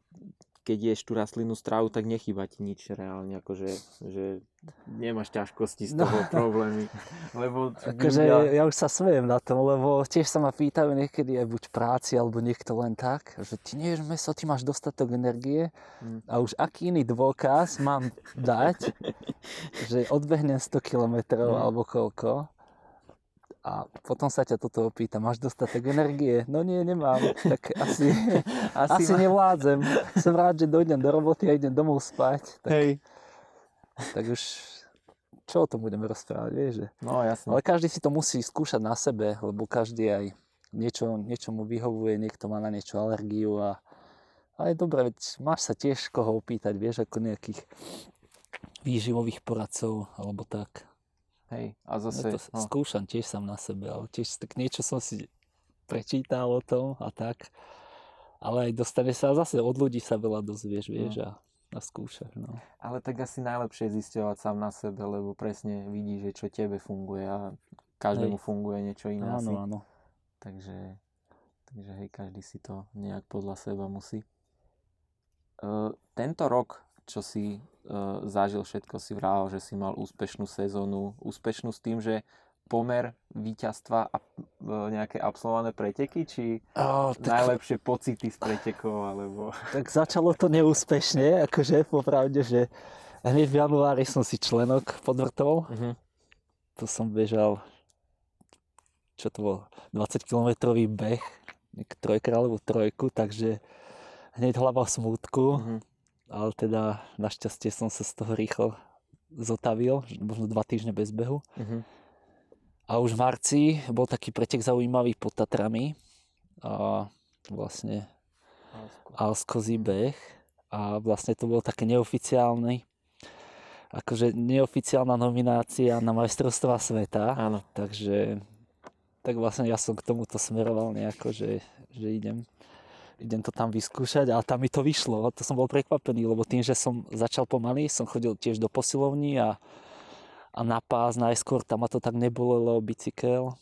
S2: keď ješ tú rastlinnú stravu, tak nechýba ti nič reálne, akože že nemáš ťažkosti z
S3: No.
S2: toho problémy. Lebo
S3: Akože
S2: ľudia-
S3: ja už sa smejem na tom, lebo tiež sa ma pýtajú niekedy aj buď práci, alebo niekto len tak, že ty nie ješ meso, ty máš dostatok energie
S2: Mm.
S3: a už aký iný dôkaz mám dať, že odbehnem 100 km
S2: Mm.
S3: alebo koľko a potom sa ťa toto opýta, máš dostatok energie? No nie, nemám, tak asi, asi,
S2: ma-
S3: nevládzem. Som rád, že dojdem do roboty a idem domov spať, tak,
S2: Hej.
S3: tak už čo o tom budeme rozprávať, vieš, že
S2: No jasne.
S3: ale každý si to musí skúšať na sebe, lebo každý aj niečo, niečo mu vyhovuje, niekto má na niečo alergiu a, a je dobré, veď máš sa tiež koho opýtať, vieš, ako nejakých výživových poradcov alebo tak.
S2: Hej. A
S3: Ja
S2: zase...
S3: to
S2: no.
S3: skúšam tiež sám na sebe, ale tiež tak niečo som si prečítal o tom a tak. Ale aj dostane sa zase od ľudí sa veľa dozvieš, vieš, a, a skúšaš, no.
S2: Ale tak asi najlepšie je zisťovať sám na sebe, lebo presne vidíš, že čo tebe funguje a každému
S3: Hej.
S2: funguje niečo iné asi.
S3: Áno, áno.
S2: Takže, takže hej, každý si to nejak podľa seba musí. Uh, tento rok, čo si zažil všetko, si vrával, že si mal úspešnú sezónu. Úspešnú s tým, že pomer víťazstva a uh, nejaké absolvované preteky, či
S3: Ó, tak,
S2: najlepšie pocity z pretekov, alebo...
S3: tak začalo to neúspešne, akože popravde, že hneď v januári som si členok podvrtol.
S2: Uh-huh.
S3: To som bežal, čo to bol, 20 kilometrový beh, trojkráľovú trojku, takže hneď hlava v smútku.
S2: Uh-huh.
S3: Ale teda našťastie som sa z toho rýchlo zotavil, možno dva týždne bez behu.
S2: Uh-huh.
S3: A už v marci bol taký pretek zaujímavý pod Tatrami a vlastne Alskozí beh a vlastne to bolo také neoficiálny akože neoficiálna nominácia na majstrovstvá sveta
S2: Áno.
S3: takže tak vlastne ja som k tomuto smeroval nejako, že, že idem, idem to tam vyskúšať a tam mi to vyšlo. To som bol prekvapený, lebo tým, že som začal pomaly, som chodil tiež do posilovní a, a na pás najskôr tam ma to tak lebo bicykel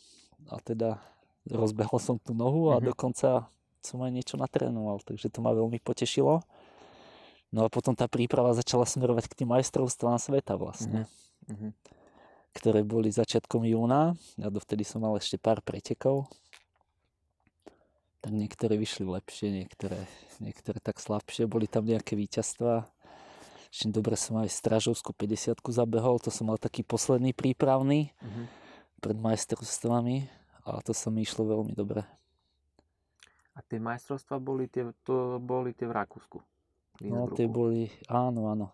S3: a teda rozbehol som tú nohu a mm-hmm. dokonca som aj niečo natrénoval, takže to ma veľmi potešilo. No a potom tá príprava začala smerovať k tým majstrovstvám sveta vlastne, mm-hmm. ktoré boli začiatkom júna. Ja dovtedy som mal ešte pár pretekov. Tak niektoré vyšli lepšie, niektoré, niektoré tak slabšie. Boli tam nejaké víťazstva. Ešte dobre som aj Stražovskú 50 zabehol, to som mal taký posledný prípravný mm-hmm. pred majstrovstvami a to sa mi išlo veľmi dobre.
S2: A tie majstrovstvá boli tie, to boli tie v Rakúsku?
S3: No, tie boli, áno, áno.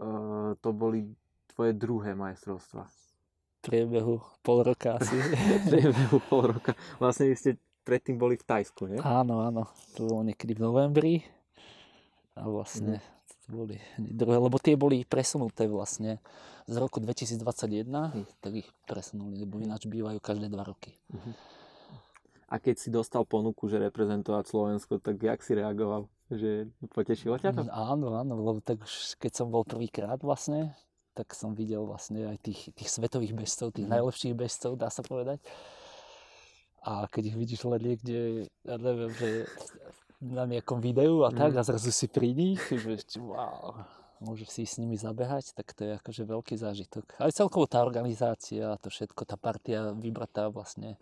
S2: Uh, to boli tvoje druhé majstrovstvá.
S3: Priebehu pol roka asi.
S2: Priebehu pol roka. Vlastne vy ste predtým boli v Tajsku, nie?
S3: Áno, áno. To bolo niekedy v novembri. A vlastne mm. to boli druhé, lebo tie boli presunuté vlastne z roku 2021, mm. tak ich presunuli, lebo ináč bývajú každé dva roky. Mm-hmm.
S2: A keď si dostal ponuku, že reprezentovať Slovensko, tak jak si reagoval? Že potešilo ťa to?
S3: Mm, áno, áno, lebo tak už keď som bol prvýkrát vlastne, tak som videl vlastne aj tých, tých svetových bežcov, tých mm. najlepších bežcov, dá sa povedať. A keď ich vidíš len niekde, ja neviem, že na nejakom videu a tak, mm. a zrazu si pri nich, že wow, môžeš si s nimi zabehať, tak to je akože veľký zážitok. Aj celkovo tá organizácia, to všetko, tá partia vybratá vlastne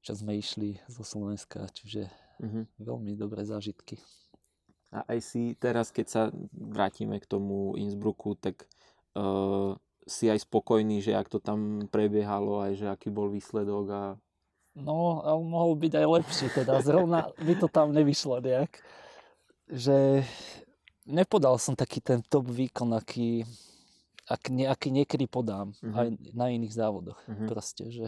S3: čo sme išli zo Slovenska, čiže uh-huh. veľmi dobré zážitky.
S2: A aj si teraz, keď sa vrátime k tomu Innsbrucku, tak uh, si aj spokojný, že ak to tam prebiehalo, aj že aký bol výsledok a...
S3: No, ale mohol byť aj lepší, teda zrovna by to tam nevyšlo nejak. Že nepodal som taký ten top výkon, aký, aký, aký niekedy podám uh-huh. aj na iných závodoch. Uh-huh. Proste, že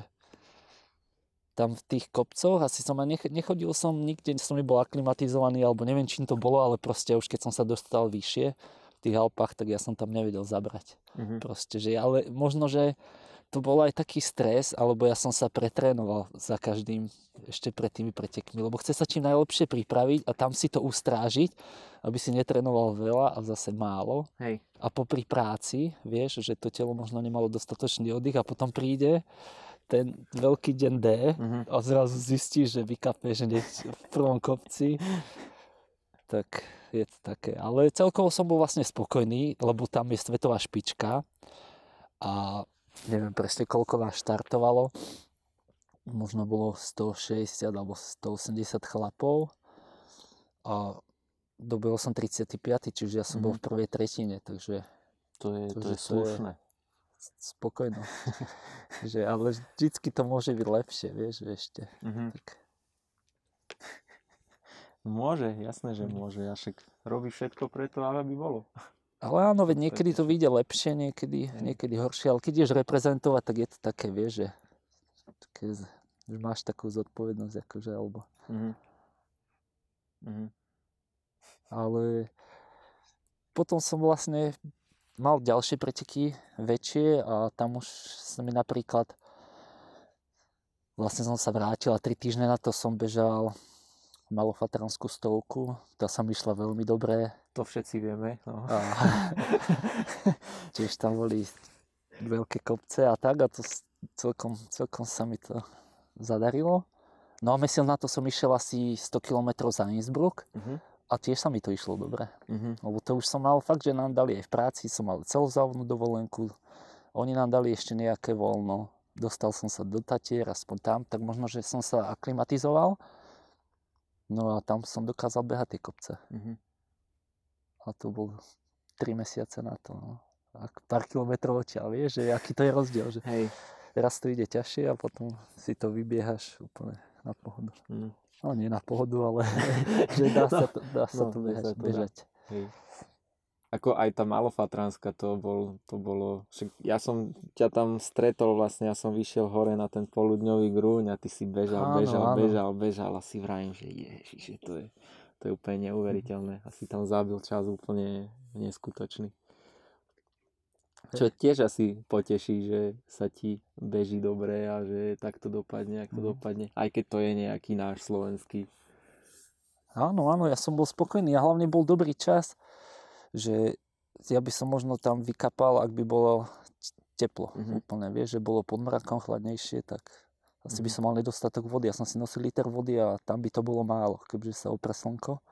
S3: tam v tých kopcoch, asi som aj nechodil som nikde, som nebol aklimatizovaný, alebo neviem, čím to bolo, ale proste už keď som sa dostal vyššie v tých Alpách, tak ja som tam nevedel zabrať. Mm-hmm. Proste, že, ale možno, že to bol aj taký stres, alebo ja som sa pretrénoval za každým ešte pred tými pretekmi, lebo chce sa čím najlepšie pripraviť a tam si to ustrážiť, aby si netrénoval veľa a zase málo.
S2: Hej.
S3: A popri práci, vieš, že to telo možno nemalo dostatočný oddych a potom príde ten veľký deň D uh-huh. a zrazu zistíš, že vykapneš v prvom kopci, tak je to také. Ale celkovo som bol vlastne spokojný, lebo tam je svetová špička a neviem presne koľko nás štartovalo. Možno bolo 160 alebo 180 chlapov a dobil som 35, čiže ja som uh-huh. bol v prvej tretine, takže
S2: to je, to, to je slušné
S3: spokojno. že, ale vždycky to môže byť lepšie, vieš, ešte. Mm-hmm. Tak.
S2: Môže, jasné, že mhm. môže. A však robí všetko preto, aby bolo.
S3: Ale áno, veď niekedy to vyjde lepšie, niekedy, niekedy horšie, ale keď ideš reprezentovať, tak je to také, vieš, že, také, že máš takú zodpovednosť, akože, alebo... Mm-hmm. Mm-hmm. Ale potom som vlastne mal ďalšie preteky väčšie a tam už sa mi napríklad vlastne som sa vrátil a tri týždne na to som bežal malofatranskú stovku. Tá sa mi išla veľmi dobre.
S2: To všetci vieme. No.
S3: A, tiež tam boli veľké kopce a tak a to celkom, celkom sa mi to zadarilo. No a mesiac na to som išiel asi 100 km za Innsbruck. Uh-huh a tiež sa mi to išlo dobre. Mm-hmm. Lebo to už som mal fakt, že nám dali aj v práci, som mal celozávodnú dovolenku, oni nám dali ešte nejaké voľno, dostal som sa do Tatier, aspoň tam, tak možno, že som sa aklimatizoval. No a tam som dokázal behať tie kopce. Mm-hmm. A to bol 3 mesiace na to. No. A pár kilometrov odtiaľ, vieš, že aký to je rozdiel. Že Hej. Raz to ide ťažšie a potom si to vybiehaš úplne na pohodu. Mm. No nie na pohodu, ale že dá sa to, dá sa no, to bežať. To bežať. Hej.
S2: Ako aj tá malofatranska, to, bol, to bolo... Ja som ťa tam stretol vlastne, ja som vyšiel hore na ten poludňový grúň a ty si bežal, áno, bežal, áno. bežal, bežal a si vrajím, že ježiš, to je, to je úplne neuveriteľné. A si tam zabil čas úplne neskutočný. Čo tiež asi poteší, že sa ti beží dobre a že takto dopadne, ako
S3: Mhm.
S2: dopadne. Aj keď to je nejaký náš slovenský.
S3: Áno, áno, ja som bol spokojný a hlavne bol dobrý čas, že ja by som možno tam vykapal, ak by bolo teplo
S2: Mhm.
S3: úplne, vieš, že bolo pod mrakom chladnejšie, tak asi by som mal nedostatok vody. Ja som si nosil liter vody a tam by to bolo málo, kebyže sa opre slnko.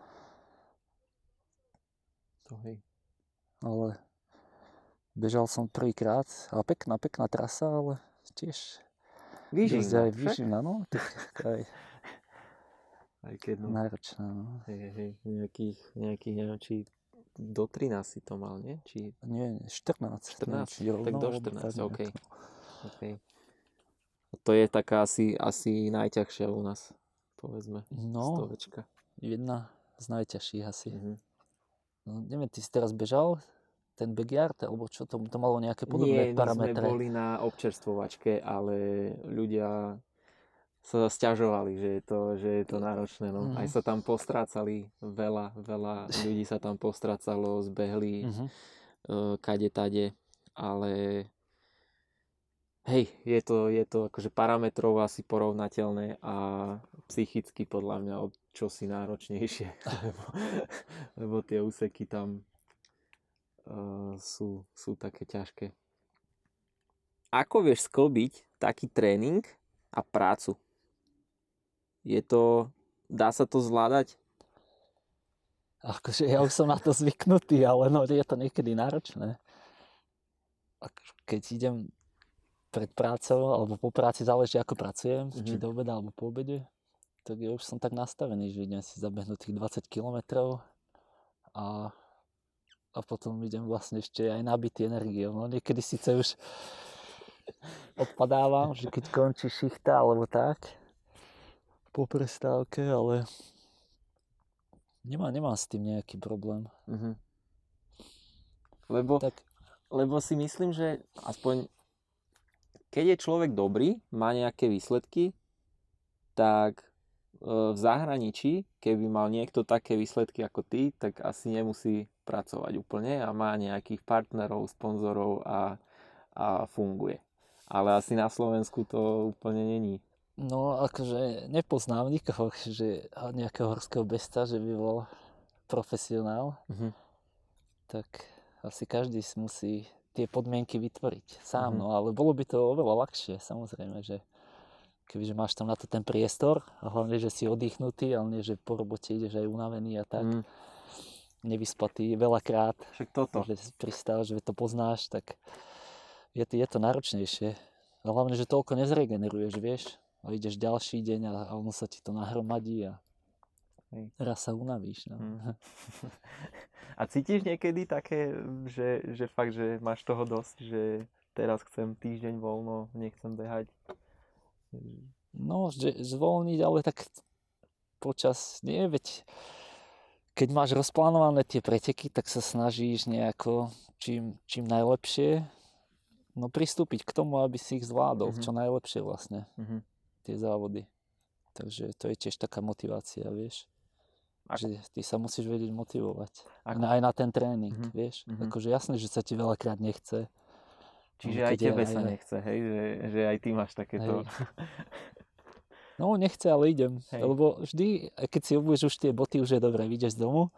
S2: To hej.
S3: Ale bežal som prvýkrát a pekná, pekná trasa, ale tiež
S2: Výživná,
S3: aj výživná, no, tak aj
S2: Aj keď no,
S3: náročná, no.
S2: hej, hej, nejakých, nejakých, neviem, či do 13 si to mal, nie? Či,
S3: Nie, 14. neviem,
S2: 14?
S3: či
S2: Tak
S3: rovno,
S2: do
S3: alebo
S2: 14,
S3: tak nejak,
S2: OK. okay. To je taká asi, asi najťažšia u nás, povedzme,
S3: No,
S2: stovečka.
S3: jedna z najťažších asi.
S2: Mhm.
S3: No, neviem, ty si teraz bežal ten backyard, alebo čo, to, to malo nejaké
S2: Nie,
S3: podobné
S2: my
S3: parametre.
S2: sme boli na občerstvovačke, ale ľudia sa sťažovali, že je to, že je to náročné. No. Aj
S3: Mhm.
S2: sa tam postrácali veľa, veľa ľudí sa tam postrácalo, zbehli
S3: Mhm.
S2: uh, kade tade, ale hej, je to, je to akože parametrov asi porovnateľné a psychicky podľa mňa od čosi náročnejšie, lebo, lebo tie úseky tam uh, sú, sú také ťažké. Ako vieš sklbiť taký tréning a prácu? Je to, dá sa to zvládať?
S3: Akože ja už som na to zvyknutý, ale no, je to niekedy náročné. Keď idem pred prácou, alebo po práci, záleží ako pracujem, či
S2: Mhm.
S3: do obeda, alebo po obede, tak ja už som tak nastavený, že idem si zabehnúť tých 20 kilometrov a, a potom idem vlastne ešte aj nabitý energiou. No niekedy síce už odpadávam, že keď končí šichta alebo tak, po prestávke, ale nemá, nemám s tým nejaký problém.
S2: Mhm. Lebo,
S3: Tak
S2: lebo si myslím, že aspoň keď je človek dobrý, má nejaké výsledky, tak e, v zahraničí, keby mal niekto také výsledky ako ty, tak asi nemusí pracovať úplne a má nejakých partnerov, sponzorov a, a funguje. Ale asi na Slovensku to úplne není.
S3: No, akože nepoznám nikoho, že nejakého horského besta, že by bol profesionál,
S2: Mhm.
S3: tak asi každý si musí tie podmienky vytvoriť sám,
S2: Mhm.
S3: no ale bolo by to oveľa ľahšie, samozrejme, že kebyže máš tam na to ten priestor a hlavne, že si oddychnutý, ale nie, že po robote ideš aj unavený a tak,
S2: Mm,
S3: nevyspatý veľakrát,
S2: však toto.
S3: že si pristal, že to poznáš, tak je to, je to náročnejšie. A hlavne, že toľko nezregeneruješ, vieš, a ideš ďalší deň a, a ono sa ti to nahromadí a
S2: Hej.
S3: raz sa unavíš. No.
S2: Mm. A cítiš niekedy také, že, že fakt, že máš toho dosť, že teraz chcem týždeň voľno, nechcem behať?
S3: No, že zvolniť, ale tak počas, nie, veď keď máš rozplánované tie preteky, tak sa snažíš nejako čím, čím najlepšie no pristúpiť k tomu, aby si ich zvládol,
S2: Mhm.
S3: čo najlepšie vlastne,
S2: Mhm.
S3: tie závody. Takže to je tiež taká motivácia, vieš. Že ty sa musíš vedieť motivovať.
S2: Ako-
S3: Aj na ten tréning,
S2: Mhm,
S3: vieš.
S2: mhm.
S3: Akože jasné, že sa ti veľakrát nechce.
S2: Čiže aj tebe
S3: aj-
S2: sa nechce, hej? Že, že aj ty máš takéto...
S3: Hej. No, nechce, ale idem.
S2: Hej.
S3: Lebo vždy, aj keď si obuješ už tie boty, už je dobré, vyjdeš z domu.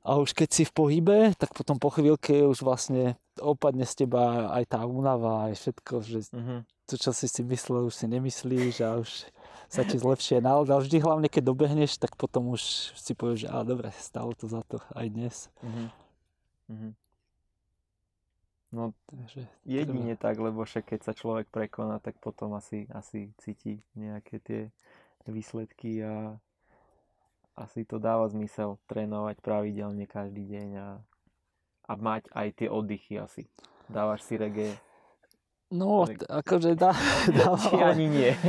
S3: A už keď si v pohybe, tak potom po chvíľke už vlastne opadne z teba aj tá únava, aj všetko, že
S2: Mhm.
S3: to, čo si si myslel, už si nemyslíš a už sa ti zlepšie nálada. Vždy hlavne, keď dobehneš, tak potom už si povieš, že á, dobre, stalo to za to aj dnes.
S2: Mhm. Mhm. No
S3: Takže
S2: jedine tak, lebo však keď sa človek prekoná, tak potom asi, asi cíti nejaké tie výsledky a asi to dáva zmysel trénovať pravidelne každý deň a, a mať aj tie oddychy asi. Dávaš si reggae,
S3: No, akože dá, dávam,
S2: či ani nie.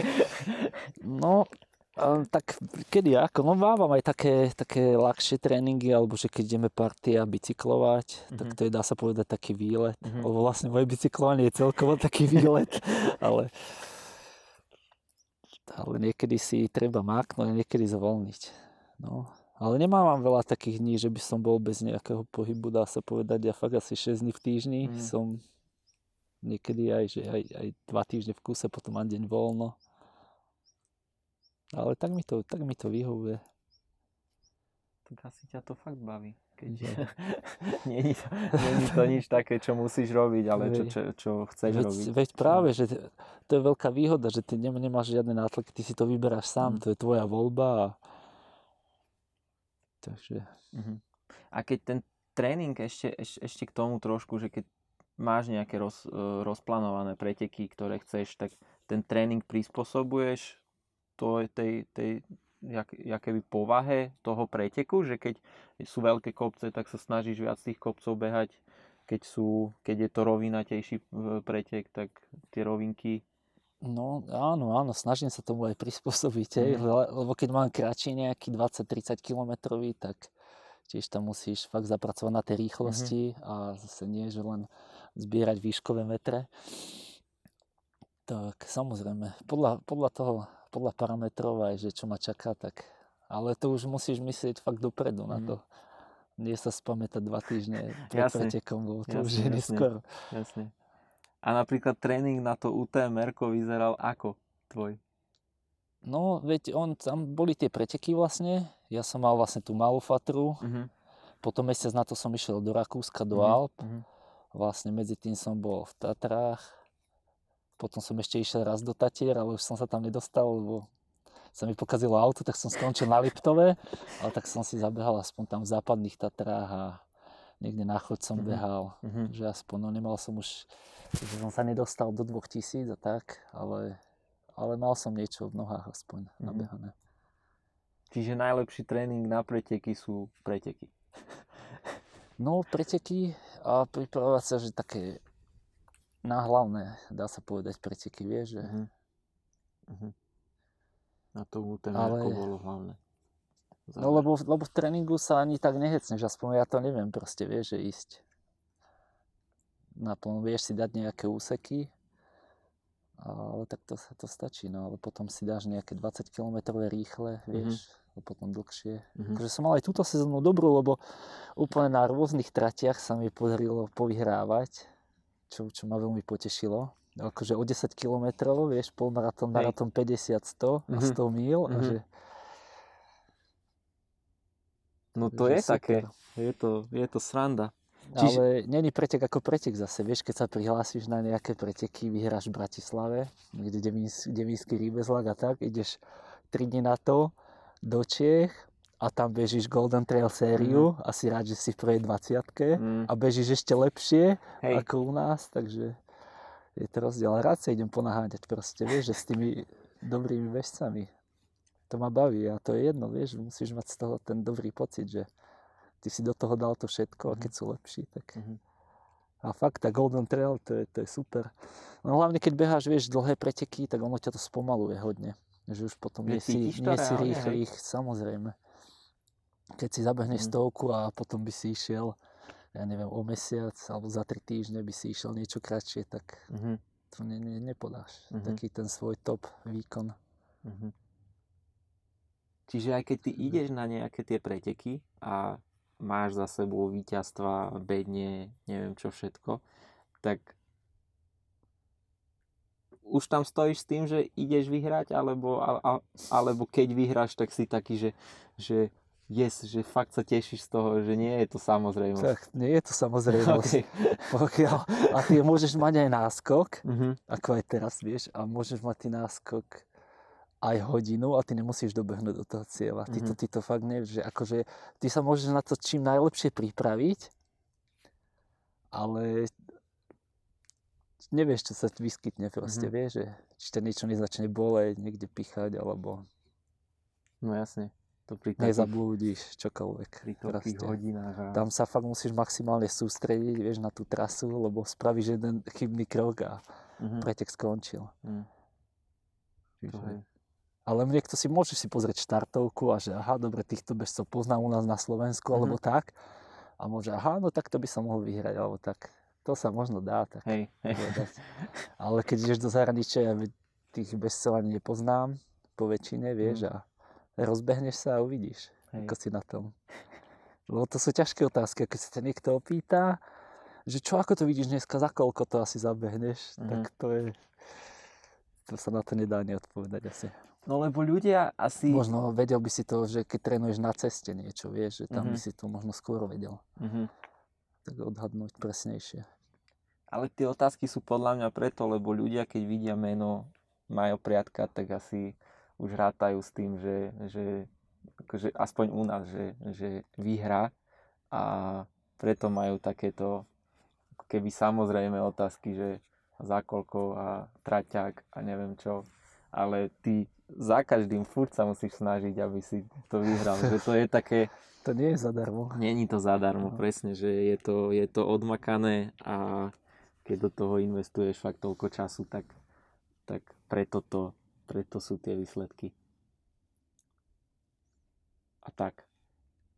S3: No, a tak kedy ako? No mávam aj také, také ľahšie tréningy, alebo že keď ideme party a bicyklovať, tak
S2: Mhm.
S3: to je dá sa povedať taký výlet.
S2: Mhm.
S3: Lebo vlastne moje bicyklovanie je celkovo taký výlet, ale, ale niekedy si treba máknuť a niekedy zvolniť. No, Ale nemávam veľa takých dní, že by som bol bez nejakého pohybu, dá sa povedať. Ja fakt asi 6 dní v týždni
S2: Mm.
S3: som niekedy aj, že aj, aj dva týždne v kuse, potom mám deň voľno. Ale tak mi to, tak mi to vyhovuje.
S2: Tak asi ťa to fakt baví. Keď
S3: Je.
S2: nie, nie to nič také, čo musíš robiť, ale čo, čo, čo chceš
S3: veď,
S2: robiť.
S3: veď práve, že to je veľká výhoda, že ty nem- nemáš žiadne nátlaky, ty si to vyberáš sám,
S2: Mm.
S3: to je tvoja voľba. A... Takže
S2: Mhm. A keď ten tréning ešte, ešte, ešte k tomu trošku, že keď máš nejaké roz, e, rozplánované preteky, ktoré chceš, tak ten tréning prispôsobuješ to, tej, tej jak, jakéby povahe toho preteku, že keď sú veľké kopce, tak sa snažíš viac tých kopcov behať, keď, sú, keď je to rovinatejší e, pretek, tak tie rovinky
S3: No áno, áno, snažím sa tomu aj prispôsobiť,
S2: Mhm.
S3: le- lebo keď mám kratší nejaký 20-30 kilometrový, tak tiež tam musíš fakt zapracovať na tej rýchlosti a zase nie, že len zbierať výškové metre. Tak samozrejme, podľa, podľa toho, podľa parametrov aj, že čo ma čaká, tak ale to už musíš myslieť fakt dopredu na
S2: Mhm.
S3: to. Nie sa spamätať dva týždne pred pretekom, lebo to už
S2: Jasne,
S3: je
S2: jasne.
S3: neskoro.
S2: Jasne. A napríklad tréning na to UTMR vyzeral ako tvoj?
S3: No, veď on, tam boli tie preteky vlastne. Ja som mal vlastne tú malú fatru.
S2: Mhm.
S3: Potom mesiac na to som išiel do Rakúska, do
S2: Mhm,
S3: Alp.
S2: mhm.
S3: Vlastne medzi tým som bol v Tatrách. Potom som ešte išiel raz do Tatier, ale už som sa tam nedostal, lebo sa mi pokazilo auto, tak som skončil na Liptove. Ale tak som si zabehal aspoň tam v západných Tatrách a niekde na chod som
S2: Mhm.
S3: behal.
S2: Mhm.
S3: Že aspoň, no nemal som už, že som sa nedostal do 2000 a tak, ale, ale mal som niečo v nohách aspoň
S2: Mhm.
S3: nabehané.
S2: Čiže najlepší tréning na preteky sú preteky.
S3: No, preteky a pripravovať sa, že také na hlavné, dá sa povedať, preteky, vieš, že
S2: Mhm. Mhm. Na to UTMR
S3: Ale-
S2: bolo hlavné.
S3: No lebo, lebo v tréningu sa ani tak nehecneš, aspoň ja to neviem proste, vieš, že ísť. Naplno vieš si dať nejaké úseky, ale tak to, to stačí, no ale potom si dáš nejaké 20 km rýchle, vieš, a potom dlhšie.
S2: Mhm.
S3: Akože som mal aj túto sezónu dobrú, lebo úplne na rôznych tratiach sa mi podarilo povyhrávať, čo, čo ma veľmi potešilo. Akože o 10 km, vieš, polmaratón, maratón 50, 100 a
S2: Mhm.
S3: 100 míl. A
S2: Mhm.
S3: že,
S2: No to
S3: že
S2: je také,
S3: super.
S2: je to, je to sranda. Čiže-
S3: Ale není pretek ako pretek zase. Vieš, keď sa prihlásiš na nejaké preteky, vyhráš v Bratislave, kde Devinský rýbezlak a tak, ideš 3 dní na to do Čiech a tam bežíš Golden Trail sériu a si rád, že si v prvej 20
S2: Mm.
S3: a bežíš ešte lepšie
S2: Hej,
S3: ako u nás, takže je to rozdiel. Ale rád sa idem ponaháňať proste, vieš, že s tými dobrými bežcami. To ma baví a to je jedno, vieš, musíš mať z toho ten dobrý pocit, že ty si do toho dal to všetko a
S2: Mhm.
S3: keď sú lepší, tak...
S2: Mhm.
S3: A fakt, tá Golden Trail, to je, to je super. No hlavne, keď beháš, vieš, dlhé preteky, tak ono ťa to spomaluje hodne. Že už potom nie si, nie si rýchlych, samozrejme. Keď si zabehneš
S2: Mhm.
S3: stovku a potom by si išiel, ja neviem, o mesiac alebo za tri týždne by si išiel niečo kratšie, tak
S2: Mhm.
S3: to ne, ne, nepodáš.
S2: Mhm.
S3: Taký ten svoj top výkon.
S2: Mhm. Čiže aj keď ty ideš na nejaké tie preteky a máš za sebou víťazstva, bedne, neviem čo všetko, tak už tam stojíš s tým, že ideš vyhrať, alebo, alebo keď vyhráš, tak si taký, že, že yes, že fakt sa tešíš z toho, že nie je to samozrejme.
S3: Tak, nie je to samozrejmosť.
S2: Okay.
S3: Pokiaľ, a ty môžeš mať aj náskok,
S2: Mhm.
S3: ako aj teraz, vieš, a môžeš mať ty náskok aj hodinu a ty nemusíš dobehnúť do toho cieľa. Ty, to,
S2: Mhm.
S3: ty to fakt nevieš, že akože ty sa môžeš na to čím najlepšie pripraviť, ale nevieš, čo sa vyskytne proste,
S2: Mhm.
S3: vieš, že či ťa niečo nezačne boleť, niekde pichať, alebo
S2: No jasne. To pri takých,
S3: nezablúdiš, čokoľvek.
S2: pri
S3: proste.
S2: hodinách. A...
S3: Tam sa fakt musíš maximálne sústrediť, vieš, na tú trasu, lebo spravíš jeden chybný krok a
S2: Mhm.
S3: pretek skončil.
S2: To
S3: Čiže... Ale niekto si môže si pozrieť štartovku a že aha, dobre, týchto bežcov poznám u nás na Slovensku,
S2: Mhm.
S3: alebo tak. A môže, aha, no tak to by som mohol vyhrať, alebo tak. To sa možno dá tak
S2: Hej, hej.
S3: povedať. Ale keď ideš do zahraničia, ja tých bežcov ani nepoznám, po väčšine, vieš,
S2: Mhm.
S3: a rozbehneš sa a uvidíš.
S2: Hej.
S3: Ako si na tom? Lebo to sú ťažké otázky. Keď sa ťa niekto opýta, že čo, ako to vidíš dneska, za koľko to asi zabehneš,
S2: Mhm.
S3: tak to je... To sa na to nedá neodpovedať asi.
S2: No lebo ľudia asi...
S3: Možno vedel by si to, že keď trénuješ na ceste niečo, vieš, že tam by
S2: Mhm.
S3: si to možno skôr vedel.
S2: Mhm.
S3: Tak odhadnúť presnejšie.
S2: Ale tie otázky sú podľa mňa preto, lebo ľudia, keď vidia meno Majo Priatka, tak asi už rátajú s tým, že, že akože aspoň u nás, že, že vyhrá a preto majú takéto keby samozrejme otázky, že za koľko a traťák a neviem čo. Ale ty za každým furt sa musíš snažiť, aby si to vyhral. Že to je také,
S3: To nie je zadarmo.
S2: Není to zadarmo,
S3: No.
S2: presne, že je to, je to odmakané a keď do toho investuješ fakt toľko času, tak, tak preto, to, preto sú tie výsledky. A tak.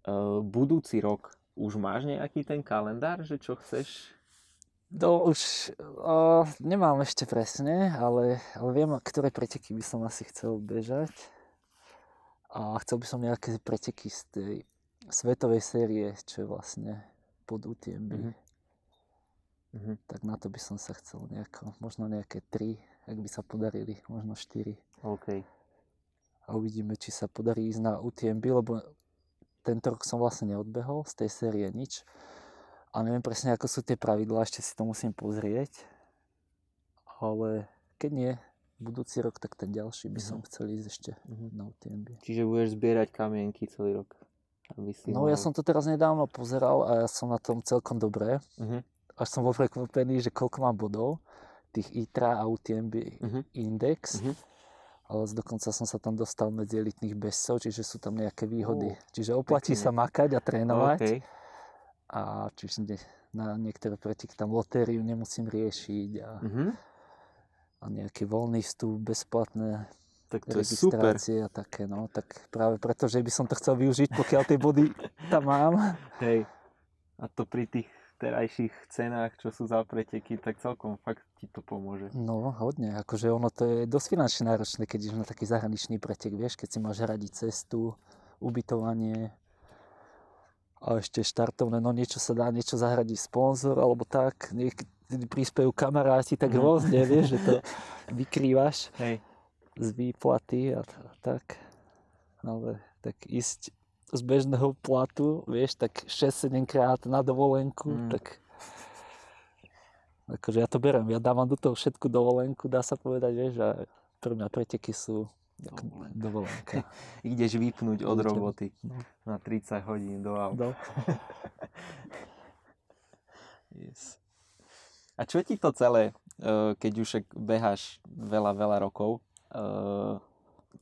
S2: E, budúci rok už máš nejaký ten kalendár, že čo chceš?
S3: No už o, nemám ešte presne, ale, ale viem, ktoré preteky by som asi chcel bežať. A chcel by som nejaké preteky z tej svetovej série, čo je vlastne pod UTMB.
S2: Mhm. Mhm.
S3: Tak na to by som sa chcel nejako, možno nejaké tri, ak by sa podarili, možno štyri.
S2: OK.
S3: A uvidíme, či sa podarí ísť na UTMB, lebo tento rok som vlastne neodbehol z tej série nič. A neviem presne, ako sú tie pravidlá, ešte si to musím pozrieť. Ale keď nie, budúci rok, tak ten ďalší by som
S2: Mhm.
S3: chcel ísť ešte
S2: Mhm.
S3: na UTMB.
S2: Čiže budeš zbierať kamienky celý rok? Aby si
S3: No ja som to teraz nedávno pozeral a ja som na tom celkom dobré.
S2: Mhm.
S3: Až som bol prekvapený, že koľko mám bodov, tých ITRA a UTMB
S2: Mhm.
S3: index. Ale dokonca som sa tam dostal medzi elitných bežcov, čiže sú tam nejaké výhody.
S2: Ó,
S3: čiže oplatí
S2: pekne.
S3: sa makať a trénovať.
S2: OK.
S3: A čiže ne, na niektoré preteky tam lotériu nemusím riešiť a,
S2: Mhm.
S3: a nejaký voľný vstup, bezplatné
S2: Tak to je super.
S3: registrácie a také, no. Tak práve preto, že by som to chcel využiť, pokiaľ tie body tam mám.
S2: Hej. A to pri tých terajších cenách, čo sú za preteky, tak celkom fakt ti to pomôže.
S3: No, hodne. Akože ono to je dosť finančne náročné, keď ideš na taký zahraničný pretek, vieš, keď si máš hradiť cestu, ubytovanie a ešte štartovné, no niečo sa dá, niečo zahradí sponzor alebo tak, niekedy prispejú kamaráti, tak
S2: Mhm.
S3: rôzne, vieš, že to vykrývaš
S2: Hej.
S3: z výplaty a, tak. Ale tak ísť z bežného platu, vieš, tak 6-7 krát na dovolenku,
S2: Mm.
S3: tak akože ja to berem, ja dávam do toho všetku dovolenku, dá sa povedať, vieš, a pre mňa preteky sú ako dovolenka.
S2: Ideš vypnúť od roboty
S3: No.
S2: na 30 hodín do auta.
S3: No.
S2: Yes. A čo ti to celé, eh, keď už beháš veľa, veľa rokov, eh,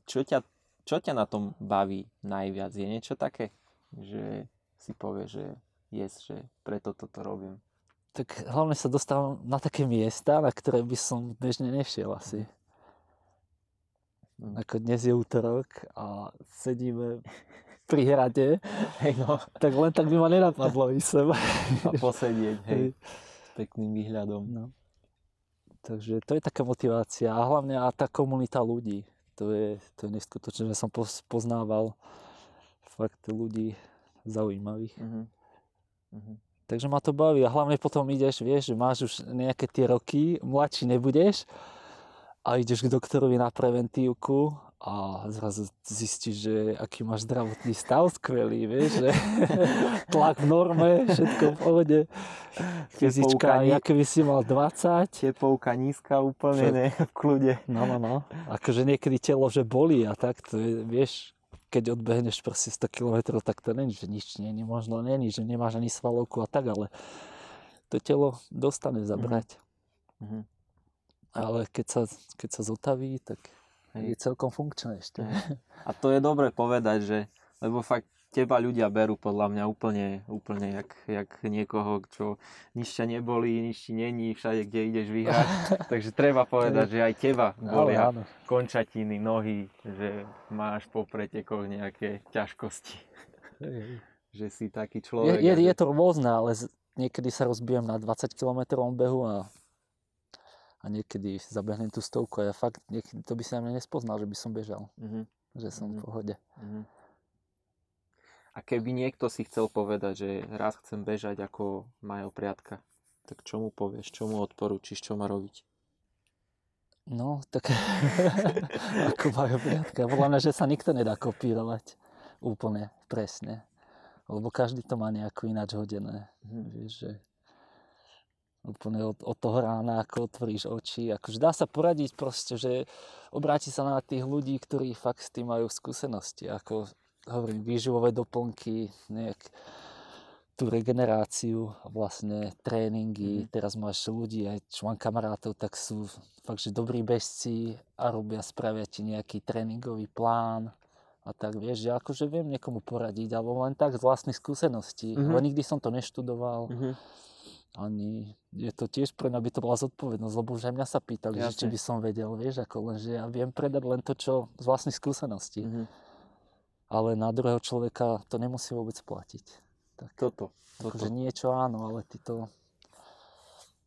S2: čo ťa, čo ťa na tom baví najviac? Je niečo také, že si povie, že yes, že preto toto robím?
S3: Tak hlavne sa dostávam na také miesta, na ktoré by som bežne nešiel asi.
S2: Mm.
S3: Ako dnes je útorok a sedíme pri hrade,
S2: Hej, no.
S3: tak len tak by ma nenapadlo ísť sem.
S2: A posedieť, hej,
S3: Hej.
S2: s pekným výhľadom.
S3: No. Takže to je taká motivácia a hlavne a tá komunita ľudí. To je, to je neskutočné, že som poznával fakt ľudí zaujímavých.
S2: Mhm. Mhm.
S3: Takže ma to baví a hlavne potom ideš, vieš, že máš už nejaké tie roky, mladší nebudeš a ideš k doktorovi na preventívku a zrazu zistíš, že aký máš zdravotný stav skvelý, vieš, že tlak v norme, všetko v pohode, fyzička,
S2: ni-
S3: aké by si mal 20,
S2: Tepovka nízka úplne, ne, v kľude.
S3: no, no, no, akože niekedy telo, že bolí a tak, to je, vieš, keď odbehneš proste 100 km, tak to není, že nič není, možno není, že nemáš ani svalovku a tak, ale to telo dostane zabrať.
S2: Mhm.
S3: Ale keď sa, keď sa zotaví, tak
S2: Hej.
S3: je celkom funkčné ešte.
S2: Hej. A to je dobre povedať, že, lebo fakt teba ľudia berú podľa mňa úplne, úplne jak, jak niekoho, čo nebolí, nič ti není, všade, kde ideš vyhrať. Takže treba povedať, že aj teba
S3: Ale
S2: bolia
S3: áno.
S2: končatiny, nohy, že máš po pretekoch nejaké ťažkosti.
S3: Hej.
S2: Že si taký
S3: Je,
S2: človek.
S3: je,
S2: že-
S3: je to rôzne, ale niekedy sa rozbijem na 20 km behu a, a niekedy zabehnem tú stovku a ja fakt, niekedy to by sa na mňa nespoznal, že by som bežal,
S2: Mhm,
S3: že som v
S2: Mhm.
S3: pohode.
S2: mhm. A keby niekto si chcel povedať, že raz chcem bežať ako Majo Priatka, tak čo mu povieš, čo mu odporúčiš, čo má robiť?
S3: No, tak ako Majo Priatka. Podľa mňa, že sa nikto nedá kopírovať úplne presne. Lebo každý to má nejako ináč hodené.
S2: Mhm.
S3: Vieš, že úplne od, od toho rána, ako otvoríš oči. Akože dá sa poradiť proste, že obráti sa na tých ľudí, ktorí fakt s tým majú skúsenosti. Ako hovorím, výživové doplnky, nejak tú regeneráciu, vlastne tréningy.
S2: Mhm.
S3: Teraz máš ľudí, aj čo mám kamarátov, tak sú fakt, že dobrí bežci a robia, spravia ti nejaký tréningový plán a tak vieš, že akože viem niekomu poradiť, alebo len tak z vlastných skúseností,
S2: Mhm.
S3: ale nikdy som to neštudoval
S2: Mhm.
S3: Ani je to tiež pre mňa by to bola zodpovednosť, lebo už aj mňa sa pýtali, že či by som vedel, vieš, ako len, že ja viem predať len to, čo z vlastných skúseností,
S2: Mhm.
S3: ale na druhého človeka to nemusí vôbec platiť. Tak,
S2: Toto.
S3: akože
S2: toto.
S3: niečo áno, ale ty to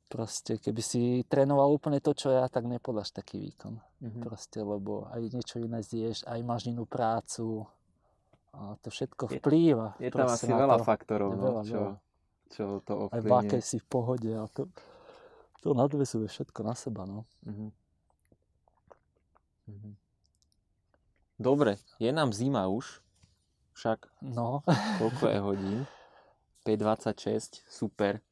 S3: proste, keby si trénoval úplne to, čo ja, tak nepodáš taký výkon.
S2: Mhm.
S3: Proste, lebo aj niečo iné zješ, aj máš inú prácu a to všetko
S2: Je-
S3: vplýva.
S2: Je tam
S3: proste
S2: asi veľa
S3: to.
S2: faktorov,
S3: Je
S2: no,
S3: veľa,
S2: čo,
S3: veľa.
S2: Čo to
S3: Aj v akej si v pohode a to, to nadvezuje všetko na seba, no.
S2: Mhm. Mhm. Dobre, je nám zima už, však
S3: No,
S2: koľko je hodín? 5.26, super.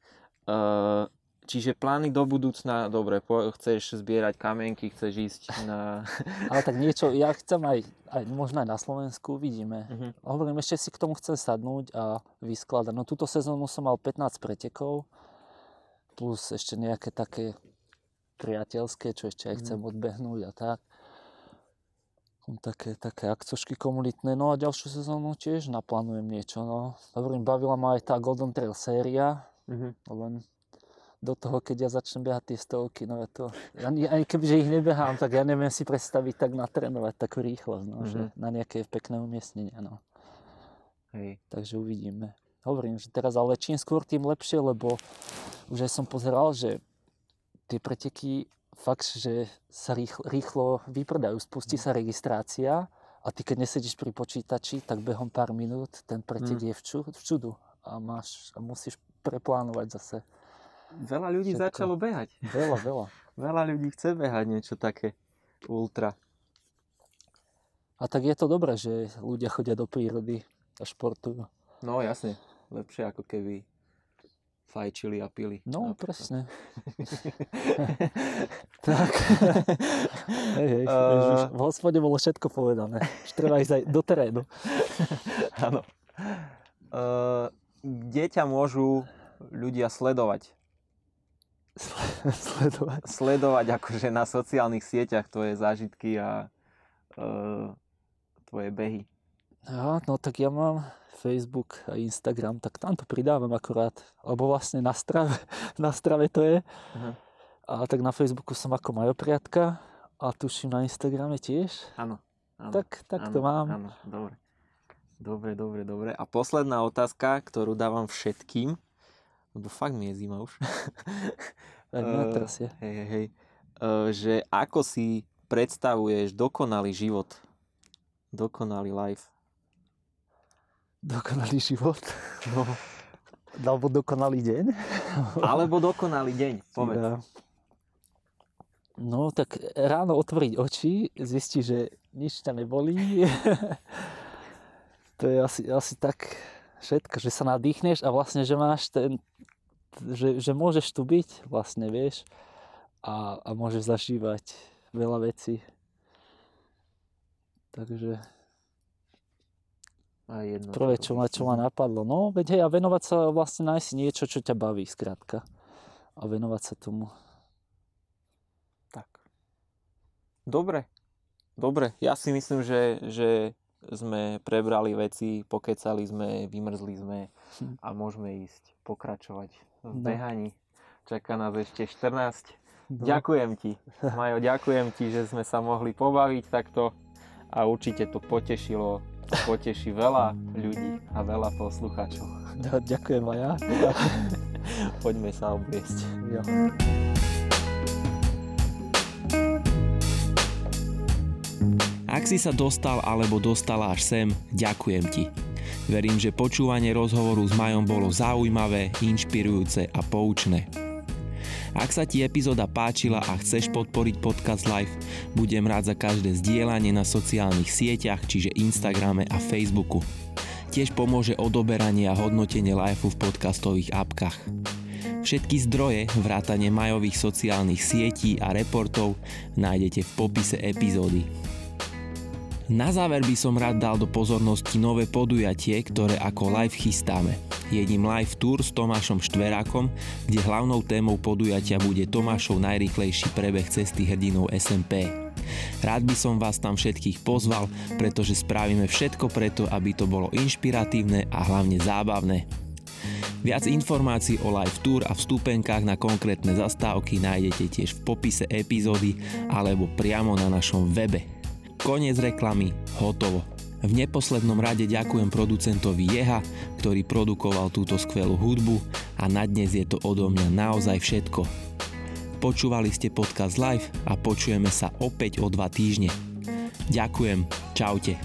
S2: Uh, čiže plány do budúcna, dobre, po, chceš zbierať kamienky, chceš ísť na...
S3: ale tak niečo, ja chcem aj, aj možno aj na Slovensku, uvidíme.
S2: Mhm.
S3: Hovorím, ešte si k tomu chcem sadnúť a vyskladať. No túto sezónu som mal 15 pretekov, plus ešte nejaké také priateľské, čo ešte aj chcem odbehnúť a tak. Mám Také, také akcošky komunitné. No a ďalšiu sezónu tiež naplánujem niečo. No. Hovorím, bavila ma aj tá Golden Trail séria,
S2: Mhm.
S3: len do toho, keď ja začnem behať tie stovky, no to, ani, ani kebyže ich nebehám, tak ja neviem si predstaviť tak natrénovať takú rýchlosť, no, že
S2: Mhm.
S3: na nejaké pekné umiestnenie, no.
S2: Hej.
S3: Takže uvidíme. Hovorím, že teraz ale čím skôr, tým lepšie, lebo už aj som pozeral, že tie preteky fakt, že sa rýchlo, rýchlo vypredajú. Spustí sa registrácia a ty keď nesedíš pri počítači, tak behom pár minút ten pretek
S2: Mm.
S3: je v, ču, v čudu a, máš, a musíš preplánovať zase.
S2: Veľa ľudí
S3: Všetko.
S2: začalo behať.
S3: Veľa, veľa.
S2: Veľa ľudí chce behať niečo také ultra.
S3: A tak je to dobré, že ľudia chodia do prírody a športujú.
S2: No jasne, lepšie ako keby fajčili a pili.
S3: No,
S2: napríklad.
S3: presne. tak. hej, hej. Ježiš, v hospode bolo všetko povedané. Už treba ísť aj do terénu.
S2: Áno. Uh, kde ťa môžu ľudia sledovať?
S3: Sledovať.
S2: Sledovať akože na sociálnych sieťach tvoje zážitky a uh, tvoje behy.
S3: Ja, no tak ja mám Facebook a Instagram, tak tam to pridávam akurát. Lebo vlastne na strave, na strave to je.
S2: Aha.
S3: A tak na Facebooku som ako Majo Priatka a tuším na Instagrame tiež.
S2: Áno.
S3: Tak, tak to
S2: áno,
S3: mám.
S2: Áno, dobre. Dobre, dobre, dobre. A posledná otázka, ktorú dávam všetkým, lebo fakt mi je zima už. Eh,
S3: teraz je.
S2: Hej, hej, hej. Uh, že ako si predstavuješ dokonalý život? Dokonalý life.
S3: Dokonalý život.
S2: No.
S3: Alebo dokonalý deň.
S2: Alebo dokonalý deň, povedz.
S3: Ja. No tak ráno otvoriť oči, zistiť, že nič ťa nebolí. to je asi, asi tak všetko, že sa nadýchneš a vlastne, že máš ten, že, že môžeš tu byť, vlastne, vieš, a, a môžeš zažívať veľa vecí. Takže
S2: A jedno,
S3: prvé, čo ma, čo ma napadlo, no veď hej, a venovať sa vlastne nájsť niečo, čo ťa baví, skrátka. A venovať sa tomu.
S2: Tak. Dobre. Dobre. Ja si myslím, že, že sme prebrali veci, pokecali sme, vymrzli sme
S3: Hm.
S2: a môžeme ísť pokračovať v
S3: No.
S2: behaní. Čaká nás ešte 14.
S3: No.
S2: Ďakujem ti. Majo, ďakujem ti, že sme sa mohli pobaviť takto a určite to potešilo a poteší veľa ľudí a veľa poslucháčov.
S3: Ďakujem aj ja.
S2: Poďme sa obliecť.
S3: Jo.
S1: Ak si sa dostal alebo dostala až sem, ďakujem ti.
S2: Verím, že počúvanie rozhovoru s Majom bolo zaujímavé, inšpirujúce a poučné. Ak sa ti epizóda páčila a chceš podporiť podcast Live, budem rád za každé zdieľanie na sociálnych sieťach, čiže Instagrame a Facebooku. Tiež pomôže odoberanie a hodnotenie Liveu v podcastových apkách. Všetky zdroje, vrátane majových sociálnych sietí a reportov nájdete v popise epizódy. Na záver by som rád dal do pozornosti nové podujatie, ktoré ako live chystáme jedním live tour s Tomášom Štverákom, kde hlavnou témou podujatia bude Tomášov najrýchlejší prebeh cesty hrdinov SMP. Rád by som vás tam všetkých pozval, pretože spravíme všetko preto, aby to bolo inšpiratívne a hlavne zábavné. Viac informácií o live tour a vstupenkách na konkrétne zastávky nájdete tiež v popise epizódy alebo priamo na našom webe. Koniec reklamy, hotovo. V neposlednom rade ďakujem producentovi Jeha, ktorý produkoval túto skvelú hudbu a na dnes je to odo mňa naozaj všetko. Počúvali ste podcast live a počujeme sa opäť o dva týždne. Ďakujem, čaute.